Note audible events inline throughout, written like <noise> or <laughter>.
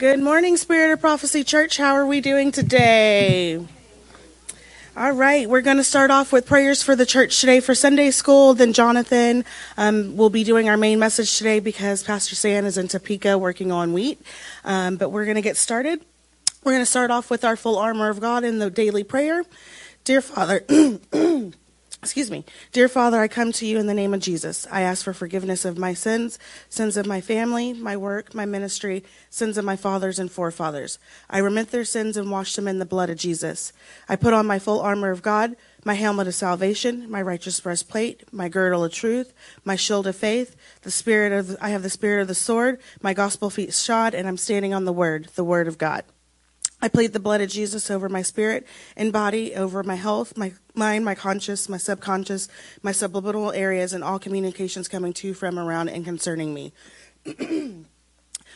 Good morning, Spirit of Prophecy Church. How are we doing today? All right, we're going to start off with prayers for the church today for Sunday school. Then Jonathan um, will be doing our main message today because Pastor Stan is in Topeka working on wheat. Um, but we're going to get started. We're going to start off with our full armor of God in the daily prayer. Dear Father, <clears throat> Excuse me. Dear Father, I come to you in the name of Jesus. I ask for forgiveness of my sins, sins of my family, my work, my ministry, sins of my fathers and forefathers. I remit their sins and wash them in the blood of Jesus. I put on my full armor of God, my helmet of salvation, my righteous breastplate, my girdle of truth, my shield of faith, the spirit of I have the spirit of the sword, my gospel feet shod, and I'm standing on the word, the word of God. I plead the blood of Jesus over my spirit and body, over my health, my mind, my conscious, my subconscious, my subliminal areas, and all communications coming to, from, around, and concerning me. <clears throat>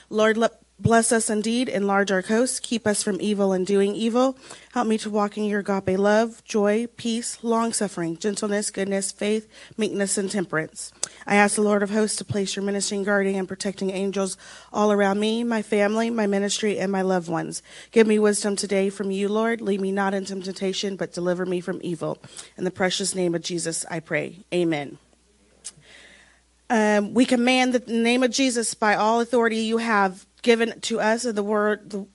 Lord, let, Bless us indeed, enlarge our coast, keep us from evil and doing evil. Help me to walk in your agape love, joy, peace, long suffering, gentleness, goodness, faith, meekness, and temperance. I ask the Lord of hosts to place your ministering, guarding, and protecting angels all around me, my family, my ministry, and my loved ones. Give me wisdom today from you, Lord. Lead me not into temptation, but deliver me from evil. In the precious name of Jesus, I pray. Amen. Um, we command the name of Jesus by all authority you have given to us the word. The,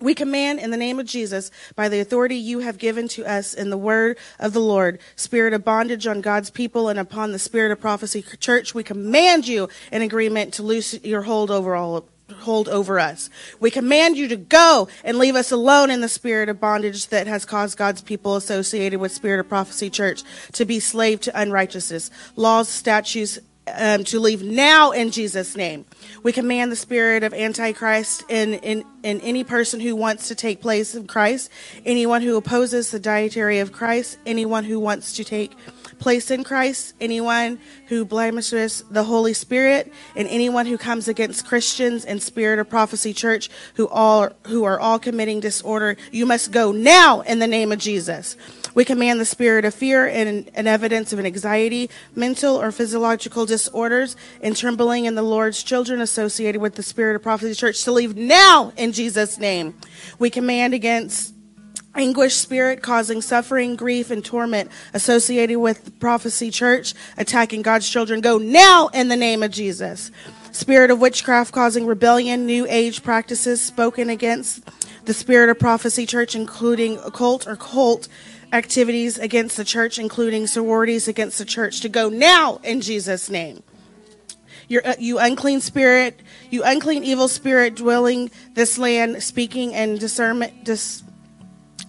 we command in the name of Jesus, by the authority you have given to us in the word of the Lord, spirit of bondage on God's people and upon the spirit of prophecy church, we command you in agreement to loose your hold over all hold over us. We command you to go and leave us alone in the spirit of bondage that has caused God's people associated with Spirit of Prophecy Church to be slave to unrighteousness, laws, statutes, um, to leave now in Jesus' name. We command the spirit of Antichrist in, in, in any person who wants to take place of Christ, anyone who opposes the deity of Christ, anyone who wants to take place in Christ, anyone who blemishes the Holy Spirit, and anyone who comes against Christians and Spirit of Prophecy Church who all who are all committing disorder. You must go now in the name of Jesus. We command the spirit of fear and, and evidence of an anxiety, mental or physiological disorders, and trembling in the Lord's children associated with the spirit of prophecy church to leave now in Jesus' name. We command against anguish spirit causing suffering, grief, and torment associated with prophecy church attacking God's children. Go now in the name of Jesus. Spirit of witchcraft causing rebellion, new age practices spoken against the spirit of prophecy church, including occult or cult activities against the church, including sororities against the church, to go now in Jesus' name. Uh, you unclean spirit, you unclean evil spirit dwelling this land, speaking and discernment, dis,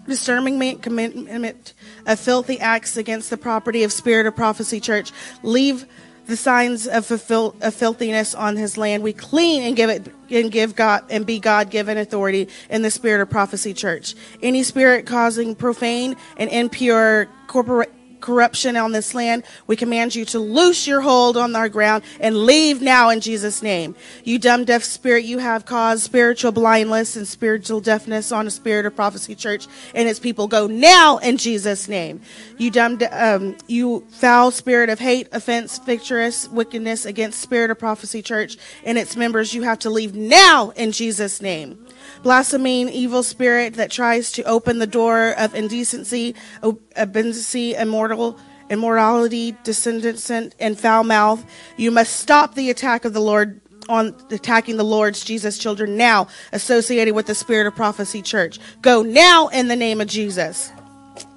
discerning commitment of filthy acts against the property of Spirit of Prophecy Church. Leave the signs of, fulfill, of filthiness on his land. We clean and give it and give God and be God given authority in the spirit of prophecy church. Any spirit causing profane and impure corporate corruption on this land. We command you to loose your hold on our ground and leave now in Jesus' name. You dumb, deaf spirit, you have caused spiritual blindness and spiritual deafness on the spirit of prophecy church and its people. Go now in Jesus' name. You dumb, um, you foul spirit of hate, offense, victorious wickedness against spirit of prophecy church and its members. You have to leave now in Jesus' name blaspheming evil spirit that tries to open the door of indecency, obscenity, immortal, immorality, descendant, and foul mouth. You must stop the attack of the Lord on attacking the Lord's Jesus children now associated with the spirit of prophecy church. Go now in the name of Jesus.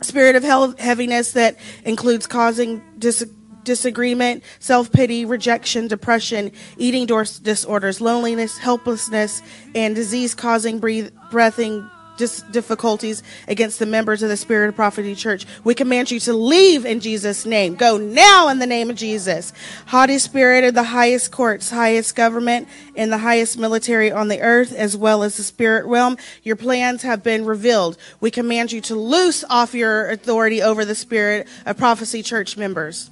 Spirit of heaviness that includes causing disagreement, self pity, rejection, depression, eating disorders, loneliness, helplessness, and disease causing breathing difficulties against the members of the Spirit of Prophecy Church. We command you to leave in Jesus' name. Go now in the name of Jesus. Haughty spirit of the highest courts, highest government, and the highest military on the earth, as well as the spirit realm. Your plans have been revealed. We command you to loose off your authority over the Spirit of Prophecy Church members.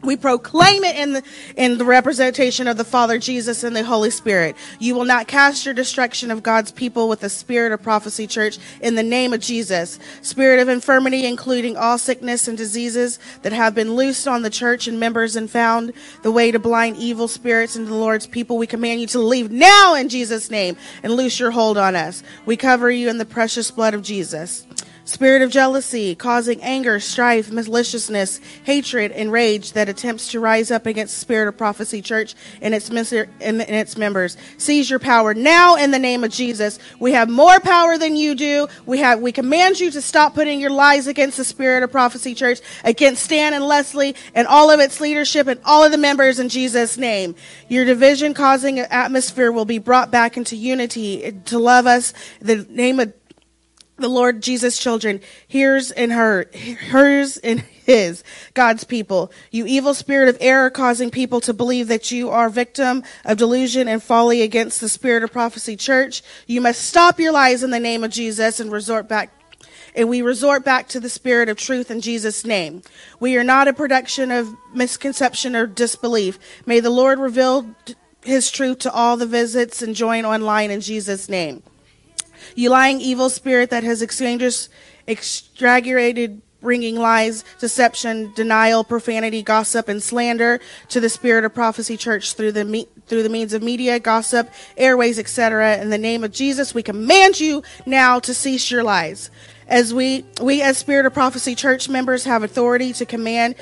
We proclaim it in the, in the representation of the Father, Jesus, and the Holy Spirit. You will not cast your destruction of God's people with the spirit of prophecy, church, in the name of Jesus. Spirit of infirmity, including all sickness and diseases that have been loosed on the church and members and found the way to blind evil spirits into the Lord's people. We command you to leave now in Jesus' name and loose your hold on us. We cover you in the precious blood of Jesus. Spirit of jealousy, causing anger, strife, maliciousness, hatred, and rage that attempts to rise up against the spirit of prophecy church and its, and its members. Seize your power now in the name of Jesus. We have more power than you do. We have, we command you to stop putting your lies against the spirit of prophecy church, against Stan and Leslie and all of its leadership and all of the members in Jesus' name. Your division causing atmosphere will be brought back into unity to love us. The name of the Lord Jesus children, hears and her, hers and his, God's people. You evil spirit of error causing people to believe that you are victim of delusion and folly against the spirit of prophecy church. You must stop your lies in the name of Jesus and resort back and we resort back to the spirit of truth in Jesus' name. We are not a production of misconception or disbelief. May the Lord reveal his truth to all the visits and join online in Jesus' name. You lying evil spirit that has exchanged, exaggerated, bringing lies, deception, denial, profanity, gossip, and slander to the spirit of prophecy church through the me- through the means of media, gossip, airways, etc. In the name of Jesus, we command you now to cease your lies. As we we as spirit of prophecy church members have authority to command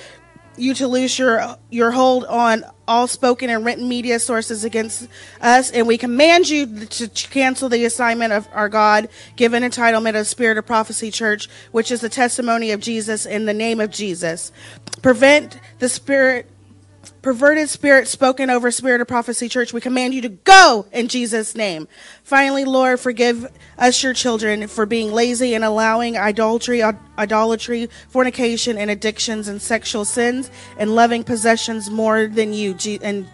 you to lose your your hold on all spoken and written media sources against us, and we command you to cancel the assignment of our God given entitlement of Spirit of Prophecy Church, which is the testimony of Jesus in the name of Jesus. Prevent the spirit perverted spirit spoken over Spirit of Prophecy Church, we command you to go in Jesus' name. Finally, Lord, forgive us, your children, for being lazy and allowing idolatry, idolatry, fornication, and addictions and sexual sins and loving possessions more than you, and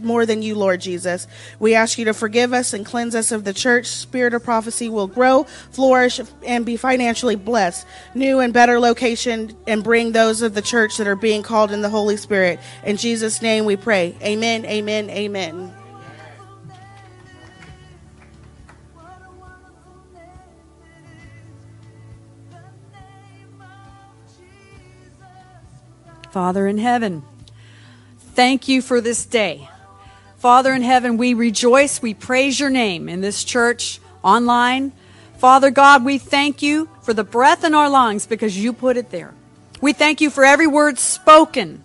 more than you, Lord Jesus. We ask you to forgive us and cleanse us of the church. Spirit of prophecy will grow, flourish, and be financially blessed. New and better location and bring those of the church that are being called in the Holy Spirit. In Jesus' name we pray. Amen, amen, amen. Father in heaven, thank you for this day. Father in heaven, we rejoice, we praise your name in this church, online. Father God, we thank you for the breath in our lungs because you put it there. We thank you for every word spoken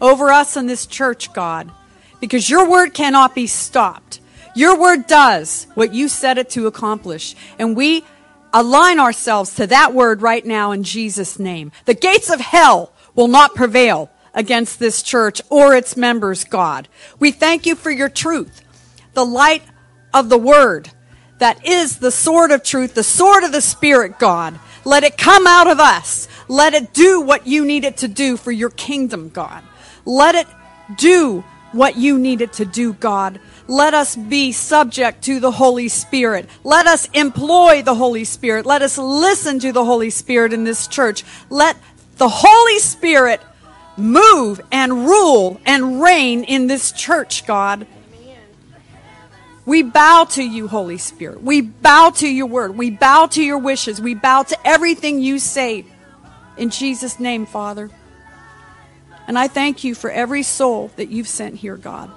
over us in this church, God, because your word cannot be stopped. Your word does what you set it to accomplish. And we align ourselves to that word right now in Jesus' name. The gates of hell will not prevail against this church or its members, God. We thank you for your truth, the light of the word that is the sword of truth, the sword of the Spirit, God. Let it come out of us. Let it do what you need it to do for your kingdom, God. Let it do what you need it to do, God. Let us be subject to the Holy Spirit. Let us employ the Holy Spirit. Let us listen to the Holy Spirit in this church. Let the Holy Spirit move and rule and reign in this church, God. We bow to you, Holy Spirit. We bow to your word. We bow to your wishes. We bow to everything you say. In Jesus' name, Father. And I thank you for every soul that you've sent here, God.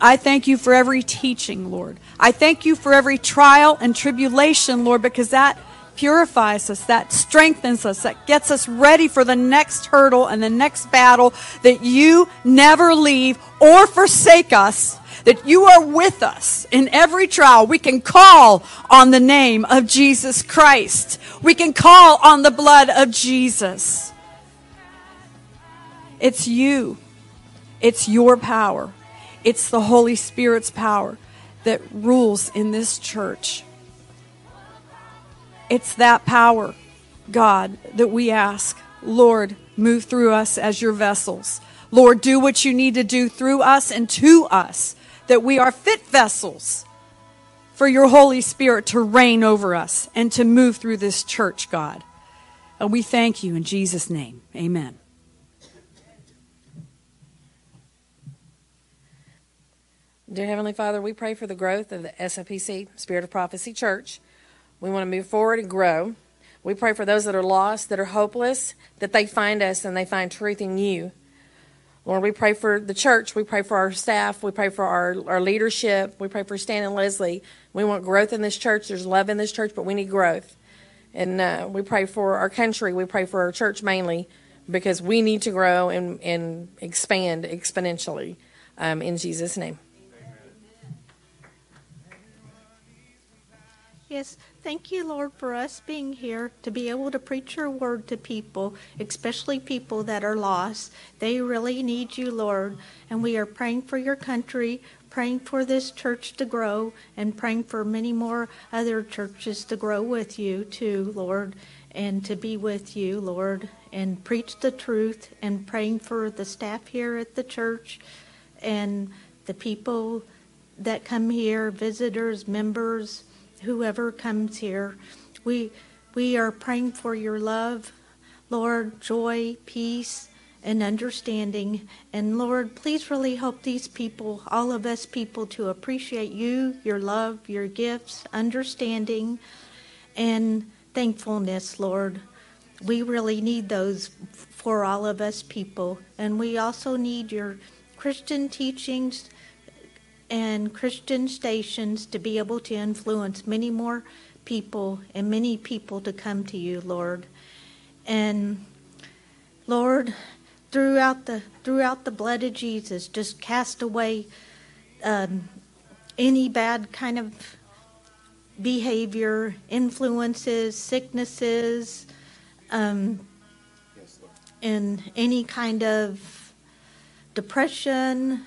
I thank you for every teaching, Lord. I thank you for every trial and tribulation, Lord, because that purifies us, that strengthens us, that gets us ready for the next hurdle and the next battle, that you never leave or forsake us, that you are with us in every trial. We can call on the name of Jesus Christ. We can call on the blood of Jesus. It's you. It's your power. It's the Holy Spirit's power that rules in this church. It's that power, God, that we ask. Lord, move through us as your vessels. Lord, do what you need to do through us and to us, that we are fit vessels for your Holy Spirit to reign over us and to move through this church, God. And we thank you in Jesus' name. Amen. Dear Heavenly Father, we pray for the growth of the SOPC, Spirit of Prophecy Church. We want to move forward and grow. We pray for those that are lost, that are hopeless, that they find us and they find truth in you. Lord, we pray for the church. We pray for our staff. We pray for our, our leadership. We pray for Stan and Leslie. We want growth in this church. There's love in this church, but we need growth. And uh, we pray for our country. We pray for our church mainly because we need to grow and, and expand exponentially um, in Jesus' name. Yes, thank you, Lord, for us being here to be able to preach your word to people, especially people that are lost. They really need you, Lord. And we are praying for your country, praying for this church to grow, and praying for many more other churches to grow with you, too, Lord, and to be with you, Lord, and preach the truth, and praying for the staff here at the church and the people that come here, visitors, members whoever comes here. We we are praying for your love, Lord, joy, peace, and understanding. And Lord, please really help these people, all of us people, to appreciate you, your love, your gifts, understanding, and thankfulness, Lord. We really need those for all of us people. And we also need your Christian teachings and Christian stations to be able to influence many more people and many people to come to you, Lord. And Lord, throughout the throughout the blood of Jesus, just cast away um, any bad kind of behavior, influences, sicknesses, um, and any kind of depression,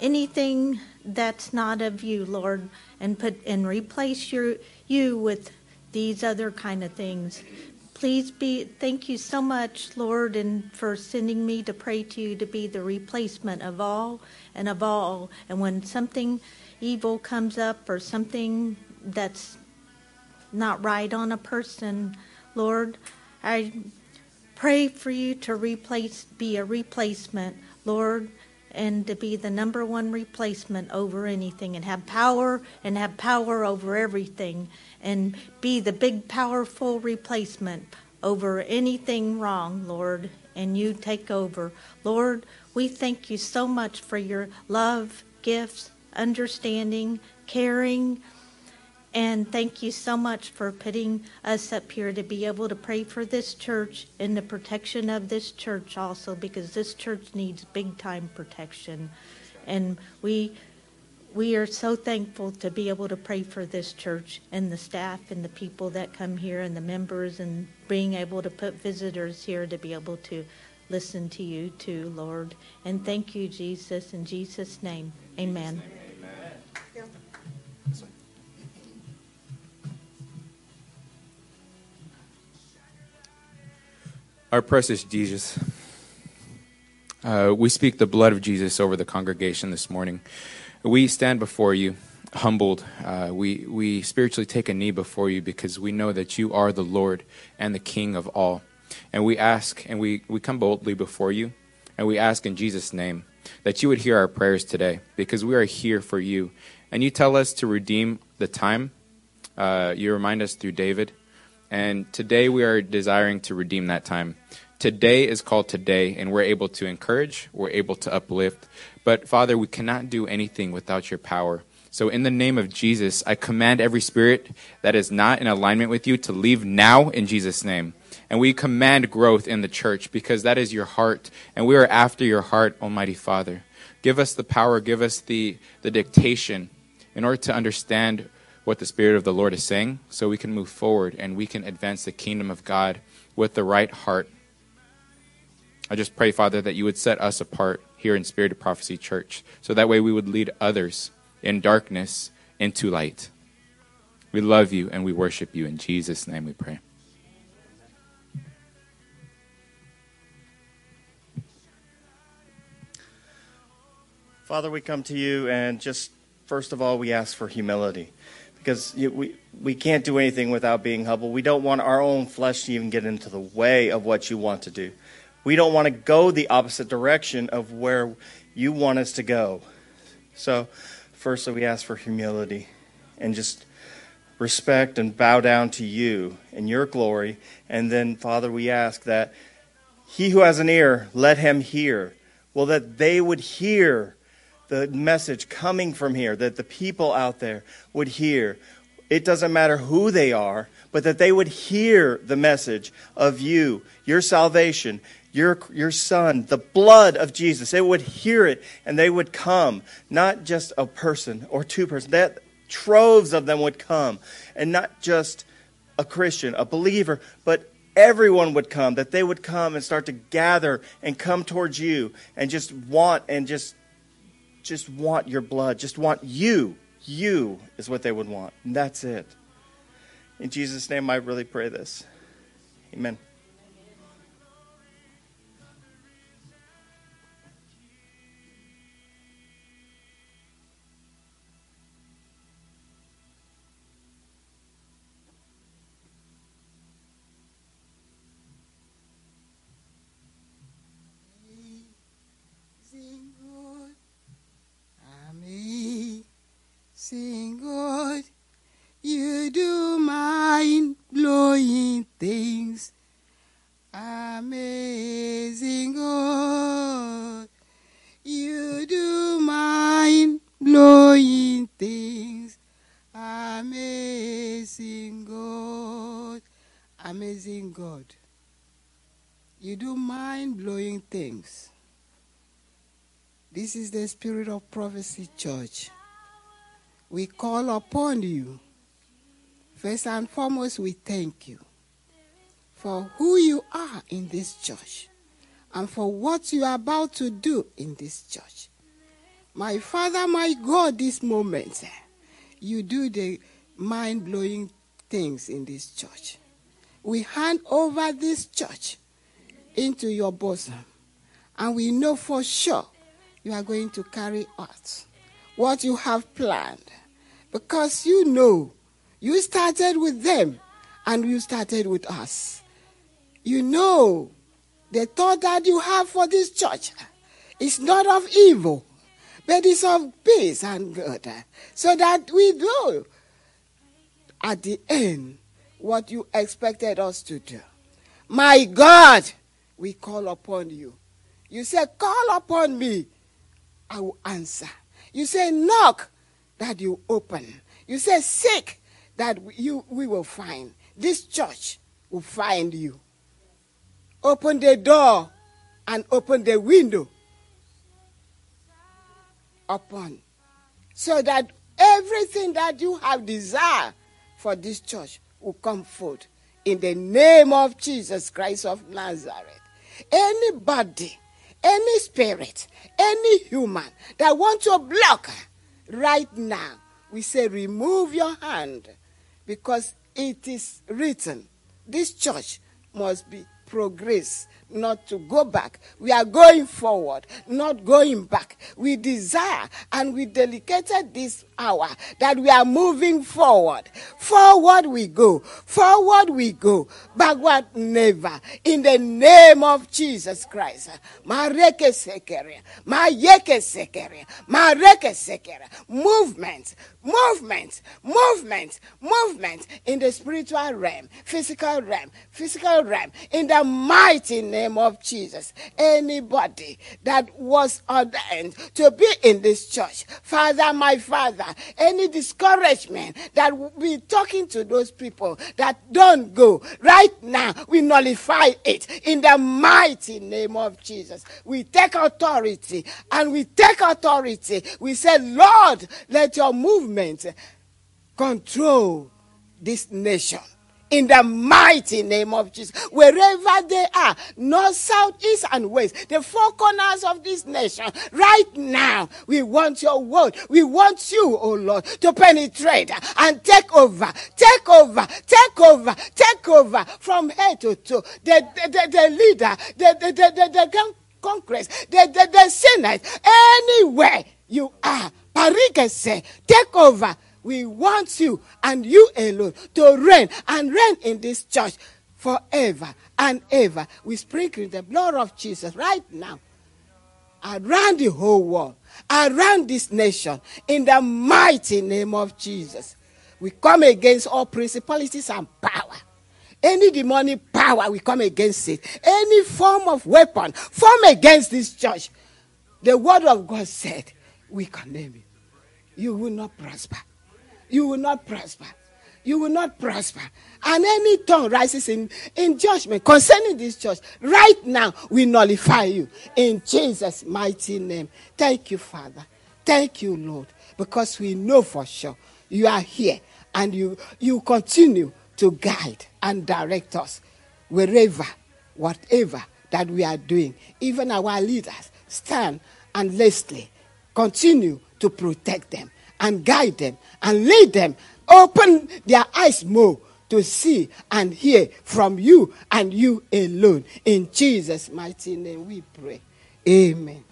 anything that's not of you, Lord, and put and replace your you with these other kind of things. Please be thank you so much, Lord, and for sending me to pray to you to be the replacement of all and of all. And when something evil comes up or something that's not right on a person, Lord, I pray for you to replace be a replacement, Lord and to be the number one replacement over anything and have power and have power over everything and be the big powerful replacement over anything wrong, Lord, and you take over. Lord, we thank you so much for your love, gifts, understanding, caring, and thank you so much for putting us up here to be able to pray for this church and the protection of this church also, because this church needs big time protection. And we we are so thankful to be able to pray for this church and the staff and the people that come here and the members and being able to put visitors here to be able to listen to you too, Lord. And thank you, Jesus, in Jesus' name. Amen. Our precious Jesus, uh, we speak the blood of Jesus over the congregation this morning. We stand before you humbled. Uh, we, we spiritually take a knee before you because we know that you are the Lord and the King of all. And we ask and we, we come boldly before you and we ask in Jesus' name that you would hear our prayers today because we are here for you. And you tell us to redeem the time. Uh, you remind us through David and today we are desiring to redeem that time. Today is called today, and we're able to encourage, we're able to uplift. But Father, we cannot do anything without your power. So, in the name of Jesus, I command every spirit that is not in alignment with you to leave now in Jesus' name. And we command growth in the church because that is your heart, and we are after your heart, Almighty Father. Give us the power, give us the, the dictation in order to understand what the Spirit of the Lord is saying so we can move forward and we can advance the kingdom of God with the right heart. I just pray, Father, that you would set us apart here in Spirit of Prophecy Church so that way we would lead others in darkness into light. We love you and we worship you. In Jesus' name we pray. Father, we come to you and just first of all, we ask for humility because we, we can't do anything without being humble. We don't want our own flesh to even get into the way of what you want to do. We don't want to go the opposite direction of where you want us to go. So, First, we ask for humility and just respect and bow down to you in your glory. And then, Father, we ask that he who has an ear, let him hear. Well, that they would hear the message coming from here, that the people out there would hear. It doesn't matter who they are, but that they would hear the message of you, your salvation, your, your son, the blood of Jesus. They would hear it and they would come, not just a person or two persons. That troves of them would come, and not just a Christian, a believer, but everyone would come, that they would come and start to gather and come towards you and just want and just just want your blood, just want you. You is what they would want. And that's it. In Jesus' name, I really pray this. Amen. This is the spirit of prophecy, church we call upon you. First and foremost, we thank you for who you are in this church and for what you are about to do in this church. My Father, my God, this moment, you do the mind blowing things in this church. We hand over this church into your bosom, and we know for sure you are going to carry out what you have planned because you know you started with them and you started with us. You know the thought that you have for this church is not of evil, but it's of peace and good, so that we do at the end what you expected us to do. My God, we call upon you. You say, Call upon me, I will answer. You say, knock, that you open. You say, seek, that you, we will find. This church will find you. Open the door and open the window upon. So that everything that you have desire for this church will come forth in the name of Jesus Christ of Nazareth. Anybody any spirit, any human that want to block right now, we say remove your hand because it is written this church must be progress not to go back. We are going forward, not going back. We desire and we dedicated this hour that we are moving forward. Forward we go. Forward we go. Backward never. In the name of Jesus Christ. Mareke sekeria. Mayeke sekeria. Mareke sekeria. Movement. Movement. Movement. Movement in the spiritual realm, physical realm, physical realm. In the mighty name of Jesus. Anybody that was ordained to be in this church, Father, my Father, any discouragement that will be talking to those people that don't go right now, we nullify it in the mighty name of Jesus. We take authority and we take authority. We say, Lord, let your movement control this nation in the mighty name of Jesus. Wherever they are, north, south, east, and west, the four corners of this nation, right now, we want your word. We want you, oh Lord, to penetrate and take over, take over, take over, take over from head to toe. The, the, the, the leader, the, the, the, the, the Congress, the, the, the Senate, anywhere you are, Parikese, take over we want you and you alone to reign and reign in this church forever and ever. We sprinkle the blood of Jesus right now around the whole world, around this nation, in the mighty name of Jesus. We come against all principalities and power. Any demonic power, we come against it. Any form of weapon form against this church. The word of God said, we condemn you. You will not prosper. You will not prosper. You will not prosper. And any tongue rises in, in judgment concerning this church, right now, we nullify you in Jesus' mighty name. Thank you, Father. Thank you, Lord, because we know for sure you are here and you, you continue to guide and direct us wherever, whatever that we are doing. Even our leaders, Stan and Leslie, continue to protect them and guide them and lead them. Open their eyes more to see and hear from you and you alone. In Jesus' mighty name we pray. Amen.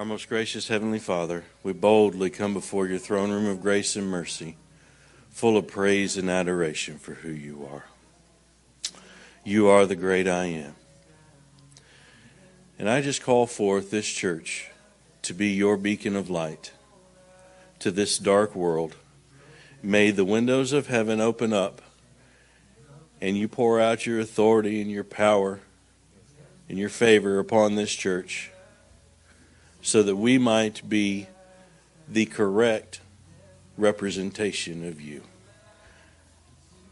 Our most gracious Heavenly Father, we boldly come before your throne room of grace and mercy, full of praise and adoration for who you are. You are the great I am. And I just call forth this church to be your beacon of light to this dark world. May the windows of heaven open up and you pour out your authority and your power and your favor upon this church so that we might be the correct representation of you.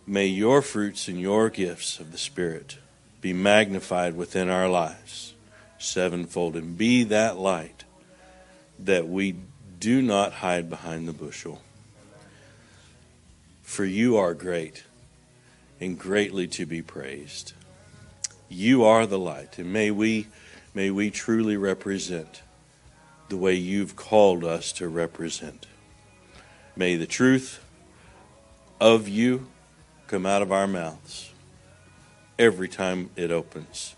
May your fruits and your gifts of the Spirit be magnified within our lives sevenfold and be that light that we do not hide behind the bushel. For you are great and greatly to be praised. You are the light, and may we may we truly represent the way you've called us to represent. May the truth of you come out of our mouths every time it opens.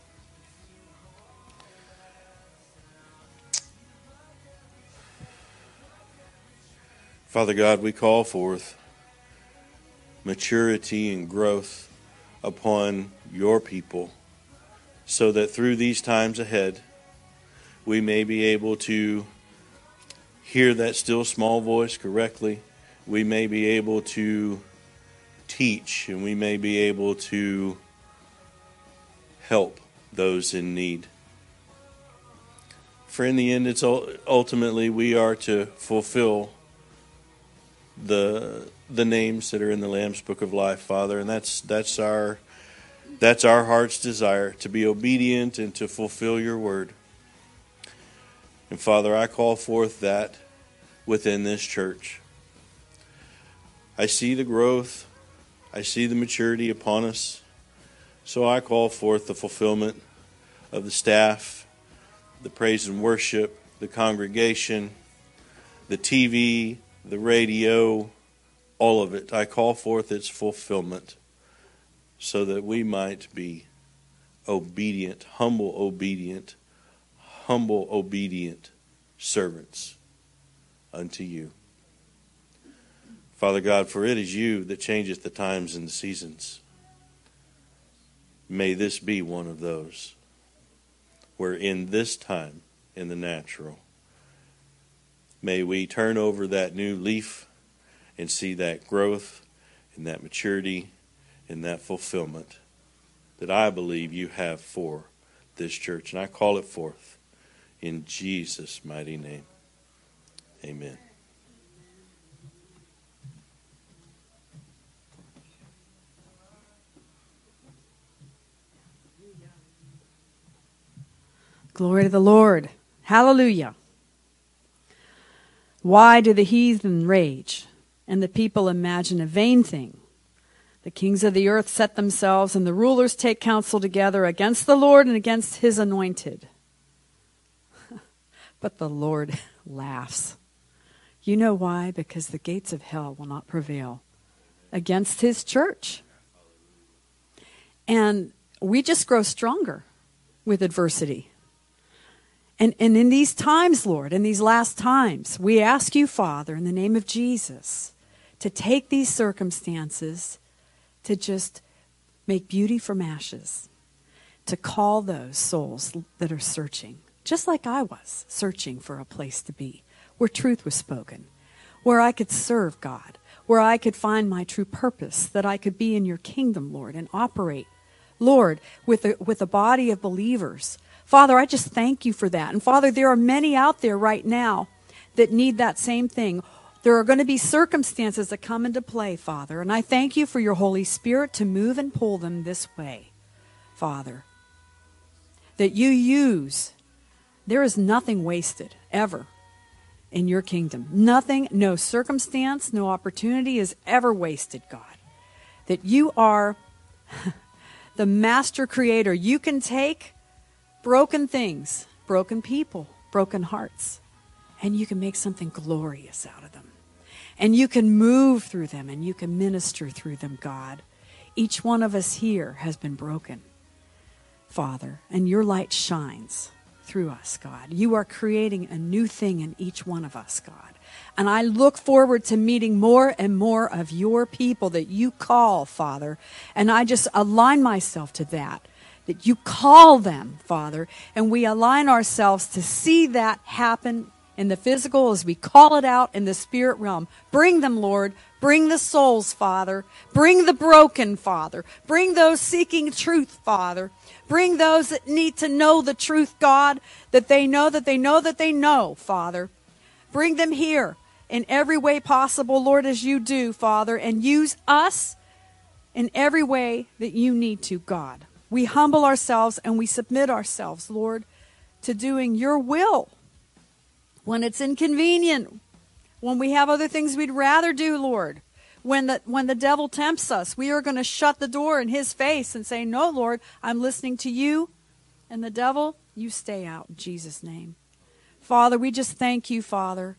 Father God, we call forth maturity and growth upon your people so that through these times ahead, we may be able to hear that still small voice correctly. We may be able to teach and we may be able to help those in need. For in the end, it's ultimately we are to fulfill the the names that are in the Lamb's Book of Life, Father, and that's that's our that's our heart's desire to be obedient and to fulfill your word. And Father, I call forth that within this church. I see the growth, I see the maturity upon us. So I call forth the fulfillment of the staff, the praise and worship, the congregation, the TV, the radio, all of it. I call forth its fulfillment so that we might be obedient, humble, obedient humble, obedient servants unto you. Father God, for it is you that changeth the times and the seasons. May this be one of those where in this time, in the natural, may we turn over that new leaf and see that growth and that maturity and that fulfillment that I believe you have for this church. And I call it forth in Jesus' mighty name. Amen. Glory to the Lord. Hallelujah. Why do the heathen rage and the people imagine a vain thing? The kings of the earth set themselves, and the rulers take counsel together against the Lord and against his anointed. But the Lord <laughs> laughs. You know why? Because the gates of hell will not prevail against his church. And we just grow stronger with adversity. And, and in these times, Lord, in these last times, we ask you, Father, in the name of Jesus, to take these circumstances to just make beauty from ashes, to call those souls that are searching, just like I was searching for a place to be, where truth was spoken, where I could serve God, where I could find my true purpose, that I could be in your kingdom, Lord, and operate, Lord, with a, with a body of believers. Father, I just thank you for that. And Father, there are many out there right now that need that same thing. There are going to be circumstances that come into play, Father, and I thank you for your Holy Spirit to move and pull them this way, Father. That you use. There is nothing wasted, ever, in your kingdom. Nothing, no circumstance, no opportunity is ever wasted, God. That you are <laughs> the master creator. You can take broken things, broken people, broken hearts, and you can make something glorious out of them. And you can move through them and you can minister through them, God. Each one of us here has been broken, Father, and your light shines through us, God. You are creating a new thing in each one of us, God. And I look forward to meeting more and more of your people that you call, Father. And I just align myself to that, that you call them, Father. And we align ourselves to see that happen in the physical as we call it out in the spirit realm. Bring them, Lord. Bring the souls, Father. Bring the broken, Father. Bring those seeking truth, Father. Bring those that need to know the truth, God, that they know that they know that they know, Father. Bring them here in every way possible, Lord, as you do, Father, and use us in every way that you need to, God. We humble ourselves and we submit ourselves, Lord, to doing your will when it's inconvenient, when we have other things we'd rather do, Lord. When the, when the devil tempts us, we are going to shut the door in his face and say, No, Lord, I'm listening to you. And the devil, you stay out in Jesus' name. Father, we just thank you, Father,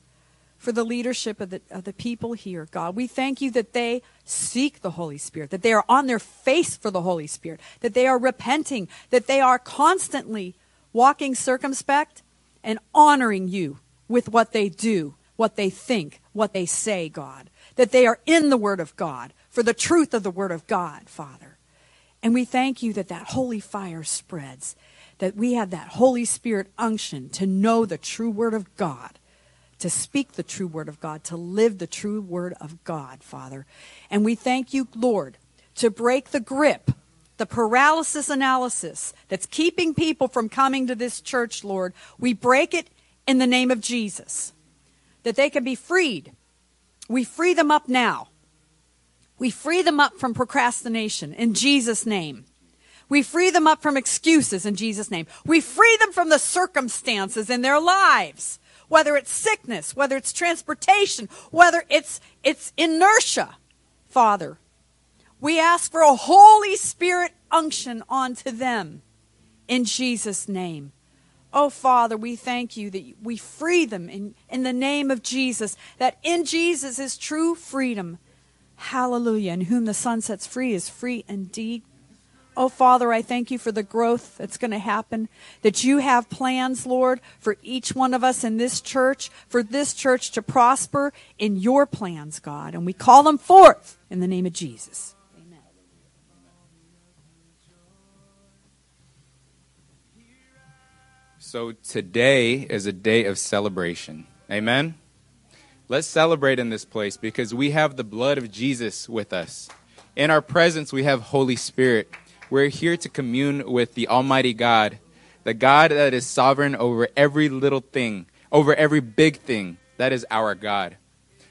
for the leadership of the, of the people here, God. We thank you that they seek the Holy Spirit, that they are on their face for the Holy Spirit, that they are repenting, that they are constantly walking circumspect and honoring you with what they do, what they think, what they say, God. That they are in the Word of God for the truth of the Word of God, Father. And we thank you that that holy fire spreads, that we have that Holy Spirit unction to know the true Word of God, to speak the true Word of God, to live the true Word of God, Father. And we thank you, Lord, to break the grip the paralysis analysis that's keeping people from coming to this church, Lord, we break it in the name of Jesus, that they can be freed. We free them up now. We free them up from procrastination in Jesus' name. We free them up from excuses in Jesus' name. We free them from the circumstances in their lives, whether it's sickness, whether it's transportation, whether it's, it's inertia. Father, we ask for a Holy Spirit unction onto them in Jesus' name. Oh, Father, we thank you that we free them in, in the name of Jesus, that in Jesus is true freedom. Hallelujah. And whom the Son sets free is free indeed. Oh, Father, I thank you for the growth that's going to happen, that you have plans, Lord, for each one of us in this church, for this church to prosper in your plans, God. And we call them forth in the name of Jesus. So today is a day of celebration. Amen? Let's celebrate in this place because we have the blood of Jesus with us. In our presence, we have Holy Spirit. We're here to commune with the Almighty God, the God that is sovereign over every little thing, over every big thing. That is our God.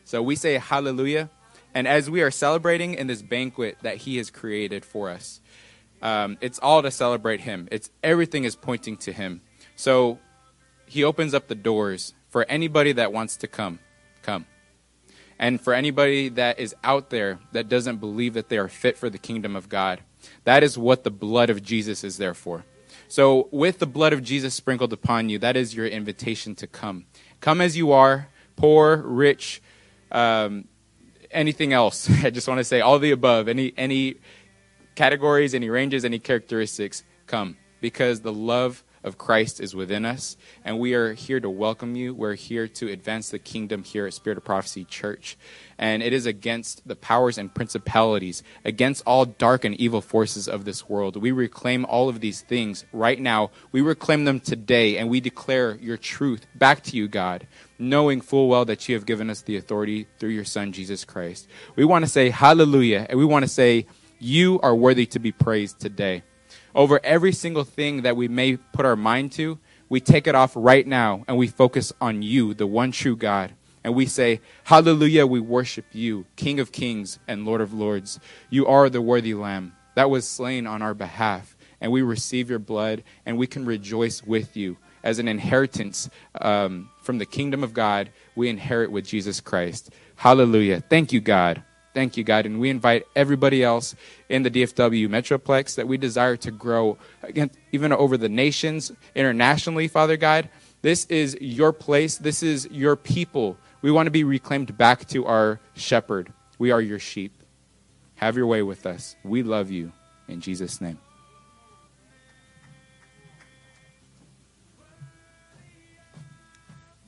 So we say hallelujah. And as we are celebrating in this banquet that He has created for us, um, it's all to celebrate Him. It's everything is pointing to Him. So he opens up the doors for anybody that wants to come, come. And for anybody that is out there that doesn't believe that they are fit for the kingdom of God, that is what the blood of Jesus is there for. So, with the blood of Jesus sprinkled upon you, that is your invitation to come. Come as you are, poor, rich, um, anything else. <laughs> I just want to say all the above, any any categories, any ranges, any characteristics, come because the love of Christ is within us, and we are here to welcome you. We're here to advance the kingdom here at Spirit of Prophecy Church. And it is against the powers and principalities, against all dark and evil forces of this world. We reclaim all of these things right now. We reclaim them today, and we declare your truth back to you, God, knowing full well that you have given us the authority through your Son, Jesus Christ. We want to say hallelujah, and we want to say, You are worthy to be praised today over every single thing that we may put our mind to, we take it off right now and we focus on you, the one true God. And we say, Hallelujah, we worship you, King of kings and Lord of lords. You are the worthy Lamb that was slain on our behalf. And we receive your blood and we can rejoice with you as an inheritance um, from the kingdom of God. We inherit with Jesus Christ. Hallelujah. Thank you, God. Thank you, God. And we invite everybody else in the DFW Metroplex that we desire to grow again, even over the nations, internationally, Father God. This is your place. This is your people. We want to be reclaimed back to our shepherd. We are your sheep. Have your way with us. We love you. In Jesus' name.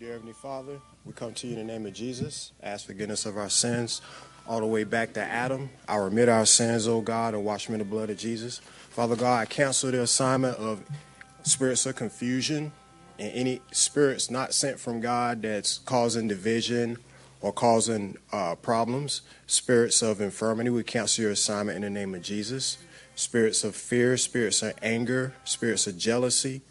Dear Heavenly Father, we come to you in the name of Jesus. Ask forgiveness of our sins all the way back to Adam. I remit our sins, O God, and wash me in the blood of Jesus. Father God, I cancel the assignment of spirits of confusion and any spirits not sent from God that's causing division or causing uh, problems. Spirits of infirmity, we cancel your assignment in the name of Jesus. Spirits of fear, spirits of anger, spirits of jealousy,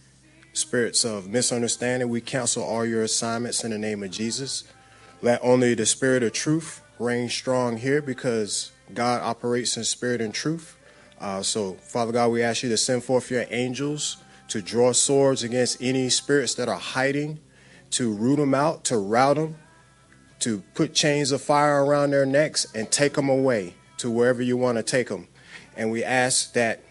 spirits of misunderstanding, we cancel all your assignments in the name of Jesus. Let only the spirit of truth reign strong here because God operates in spirit and truth. Uh, so, Father God, we ask you to send forth your angels to draw swords against any spirits that are hiding, to root them out, to rout them, to put chains of fire around their necks and take them away to wherever you want to take them. And we ask that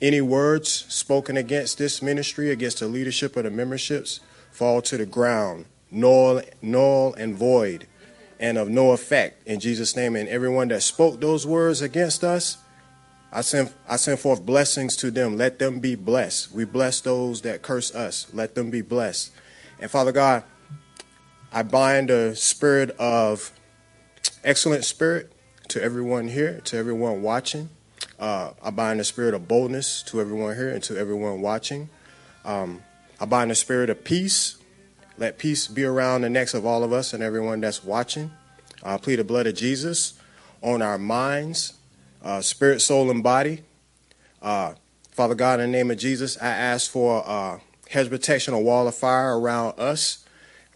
any words spoken against this ministry, against the leadership of the memberships, fall to the ground, null, null and void and of no effect in Jesus' name. And everyone that spoke those words against us, I send, I send forth blessings to them. Let them be blessed. We bless those that curse us. Let them be blessed. And Father God, I bind the spirit of excellent spirit to everyone here, to everyone watching. Uh, I bind the spirit of boldness to everyone here and to everyone watching. Um, I bind the spirit of peace let peace be around the necks of all of us and everyone that's watching. I plead the blood of Jesus on our minds, uh, spirit, soul, and body. Uh, Father God, in the name of Jesus, I ask for uh, hedge protection, a wall of fire around us,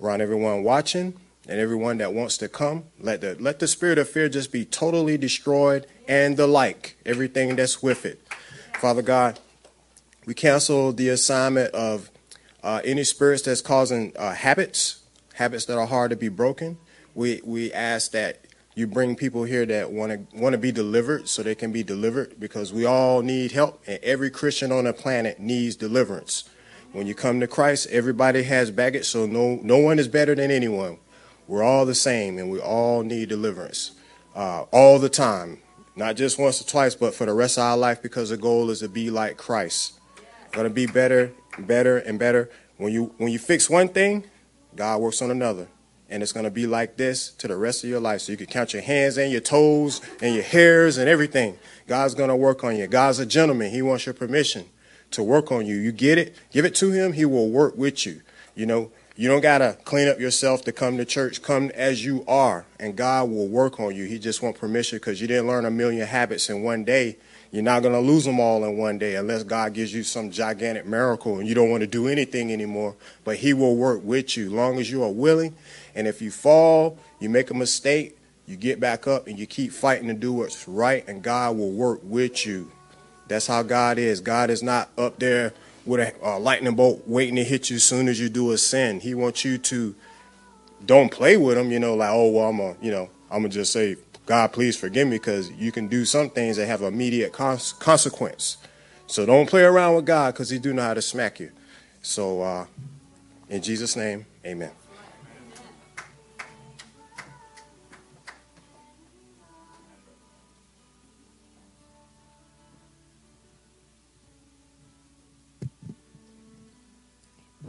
around everyone watching, and everyone that wants to come. Let the let the spirit of fear just be totally destroyed, and the like, everything that's with it. Father God, we cancel the assignment of uh, any spirits that's causing uh, habits, habits that are hard to be broken, we, we ask that you bring people here that want to want to be delivered so they can be delivered because we all need help and every Christian on the planet needs deliverance. When you come to Christ, everybody has baggage, so no no one is better than anyone. We're all the same and we all need deliverance uh, all the time, not just once or twice, but for the rest of our life because the goal is to be like Christ. To be better better and better. When you when you fix one thing, God works on another. And it's to be like this to the rest of your life. So you can count your hands and your toes and your hairs and everything. God's to work on you. God's a gentleman. He wants your permission to work on you. You get it, give it to him, he will work with you. You know, you don't got to clean up yourself to come to church. Come as you are, and God will work on you. He just wants permission because you didn't learn a million habits in one day you're not going to lose them all in one day unless God gives you some gigantic miracle and you don't want to do anything anymore. But He will work with you long as you are willing. And if you fall, you make a mistake, you get back up and you keep fighting to do what's right, and God will work with you. That's how God is. God is not up there with a lightning bolt waiting to hit you as soon as you do a sin. He wants you to don't play with him, you know, like, oh, well, I'm a, you know, I'm going to just say, God, please forgive me because you can do some things that have immediate cons- consequence. So don't play around with God because he do know how to smack you. So uh, in Jesus' name, amen.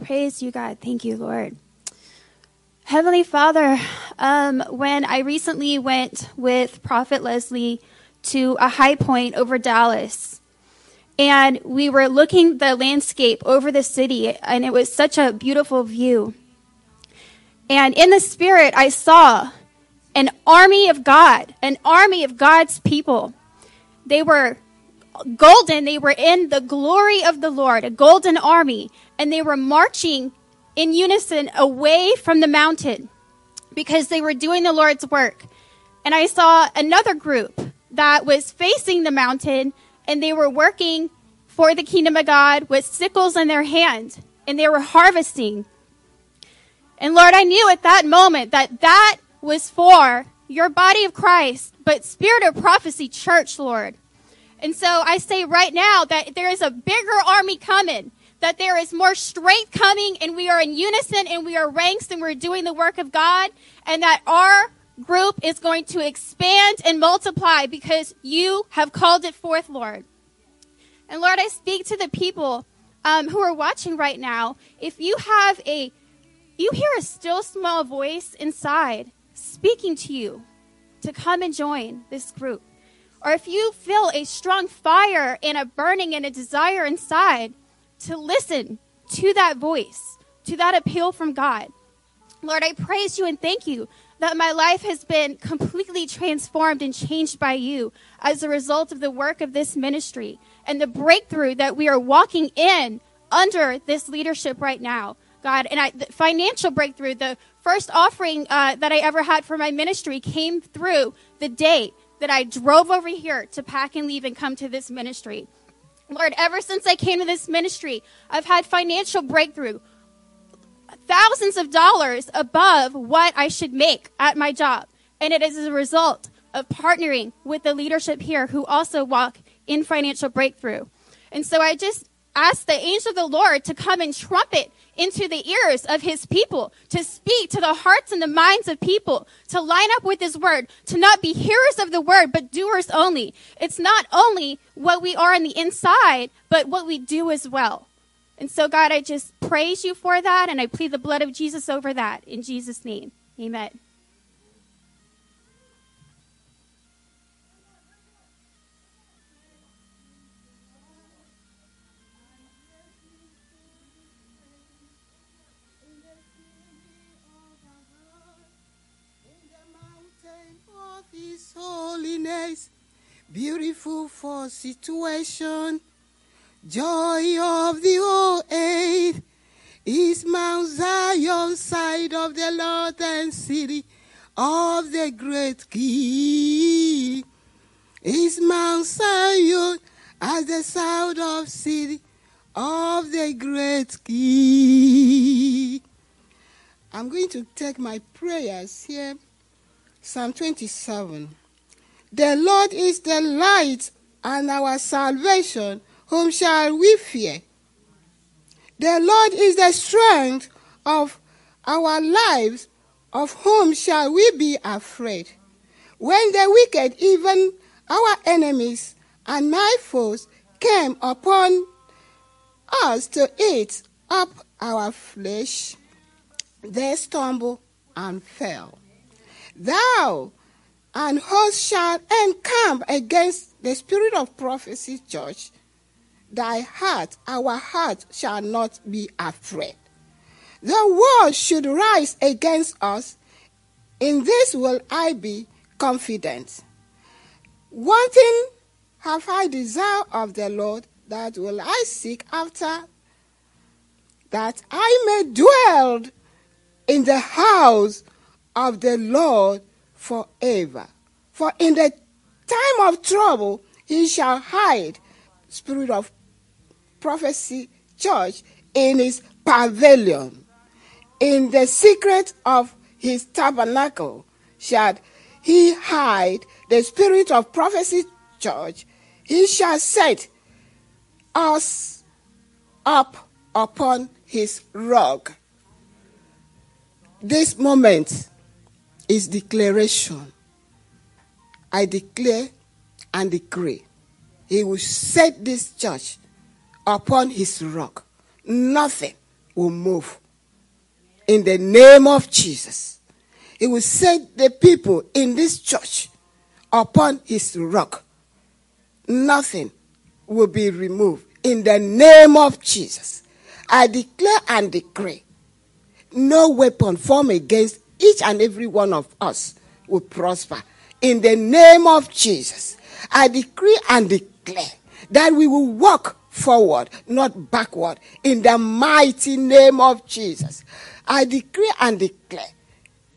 Praise you, God. Thank you, Lord. Heavenly Father, um, when I recently went with Prophet Leslie to a high point over Dallas, and we were looking the landscape over the city, and it was such a beautiful view. And in the spirit, I saw an army of God, an army of God's people. They were golden, they were in the glory of the Lord, a golden army, and they were marching in unison away from the mountain because they were doing the Lord's work. And I saw another group that was facing the mountain and they were working for the kingdom of God with sickles in their hand and they were harvesting. And Lord, I knew at that moment that that was for your body of Christ, but Spirit of Prophecy Church, Lord. And so I say right now that there is a bigger army coming, that there is more strength coming, and we are in unison and we are ranks and we're doing the work of God, and that our group is going to expand and multiply because you have called it forth, Lord. And Lord, I speak to the people um, who are watching right now. If you have a, you hear a still small voice inside speaking to you to come and join this group, or if you feel a strong fire and a burning and a desire inside to listen to that voice, to that appeal from God, Lord, I praise you and thank you that my life has been completely transformed and changed by you as a result of the work of this ministry and the breakthrough that we are walking in under this leadership right now. God, and I, the financial breakthrough, the first offering uh, that I ever had for my ministry came through the day that I drove over here to pack and leave and come to this ministry. Lord, ever since I came to this ministry, I've had financial breakthrough, thousands of dollars above what I should make at my job. And it is a result of partnering with the leadership here who also walk in financial breakthrough. And so I just ask the angel of the Lord to come and trumpet into the ears of his people, to speak to the hearts and the minds of people, to line up with his word, to not be hearers of the word, but doers only. It's not only what we are on the inside, but what we do as well. And so, God, I just praise you for that, and I plead the blood of Jesus over that. In Jesus' name, amen. Holiness, beautiful for situation, joy of the whole earth is Mount Zion, side of the northern city of the great King. Is Mount Zion as the south of city of the great King. I'm going to take my prayers here. Psalm 27. The Lord is the light and our salvation. Whom shall we fear? The Lord is the strength of our lives. Of whom shall we be afraid? When the wicked, even our enemies and my foes, came upon us to eat up our flesh, they stumbled and fell. Thou and host shall encamp against the spirit of prophecy, church. Thy heart, our heart, shall not be afraid. The world should rise against us. In this will I be confident. One thing have I desire of the Lord, that will I seek after, that I may dwell in the house of the Lord forever. For in the time of trouble he shall hide spirit of prophecy church in his pavilion. In the secret of his tabernacle shall he hide the spirit of prophecy church. He shall set us up upon his rock. This moment is declaration. I declare and decree. He will set this church upon his rock. Nothing will move. In the name of Jesus. He will set the people in this church upon his rock. Nothing will be removed. In the name of Jesus. I declare and decree no weapon formed against each and every one of us will prosper. In the name of Jesus, I decree and declare that we will walk forward, not backward, in the mighty name of Jesus. I decree and declare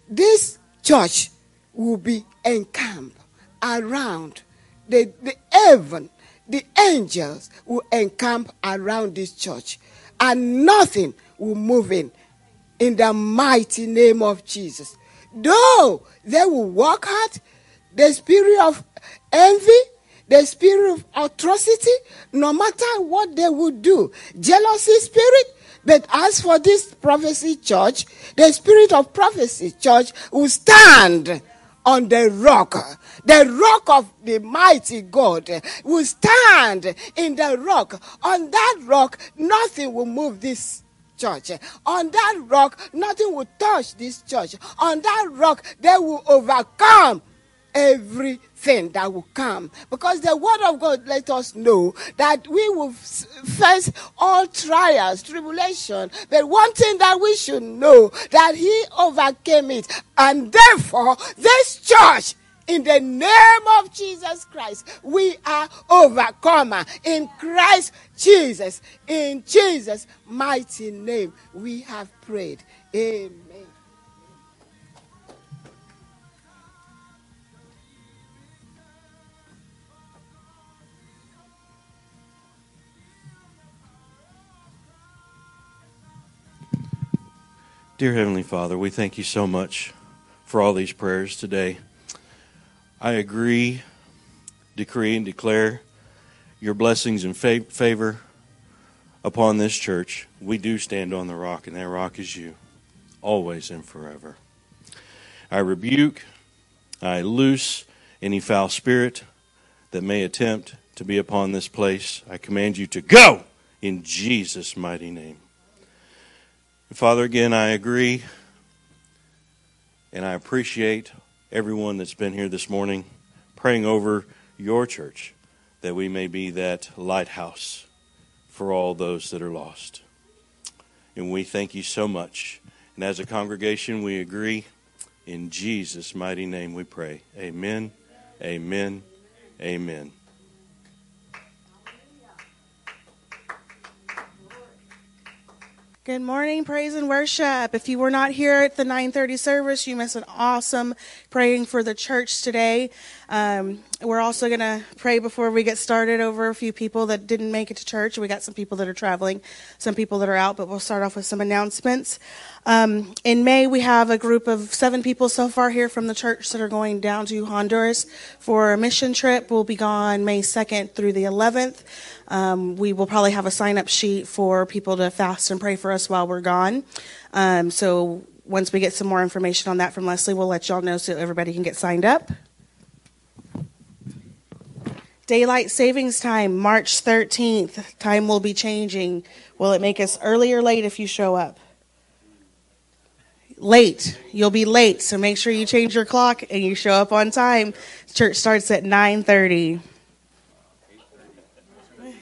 this church will be encamped around the, the heaven. The angels will encamp around this church, and nothing will move in. In the mighty name of Jesus. Though they will walk out, the spirit of envy, the spirit of atrocity, no matter what they would do, jealousy spirit. But as for this prophecy church, the spirit of prophecy church will stand on the rock. The rock of the mighty God will stand in the rock. On that rock, nothing will move this church. On that rock, nothing will touch this church. On that rock, they will overcome everything that will come. Because the word of God let us know that we will face all trials, tribulation. But one thing that we should know that he overcame it. And therefore, this church in the name of Jesus Christ, we are overcomer. In Christ Jesus, in Jesus' mighty name, we have prayed. Amen. Dear Heavenly Father, we thank you so much for all these prayers today. I agree, decree, and declare your blessings and favor upon this church. We do stand on the rock, and that rock is you, always and forever. I rebuke, I loose any foul spirit that may attempt to be upon this place. I command you to go in Jesus' mighty name. Father, again, I agree and I appreciate everyone that's been here this morning praying over your church that we may be that lighthouse for all those that are lost. And we thank you so much. And as a congregation, we agree. In Jesus' mighty name we pray. Amen, amen, amen. Good morning, praise and worship. If you were not here at the 9:30 service, you missed an awesome praying for the church today. Um, we're also going to pray before we get started over a few people that didn't make it to church. We got some people that are traveling, some people that are out, but we'll start off with some announcements. Um, in May, we have a group of seven people so far here from the church that are going down to Honduras for a mission trip. We'll be gone May 2nd through the 11th. Um, we will probably have a sign up sheet for people to fast and pray for us while we're gone. Um, so once we get some more information on that from Leslie, we'll let y'all know so everybody can get signed up. Daylight savings time, March 13th. Time will be changing. Will it make us early or late if you show up? Late. You'll be late, so make sure you change your clock and you show up on time. Church starts at 9:30.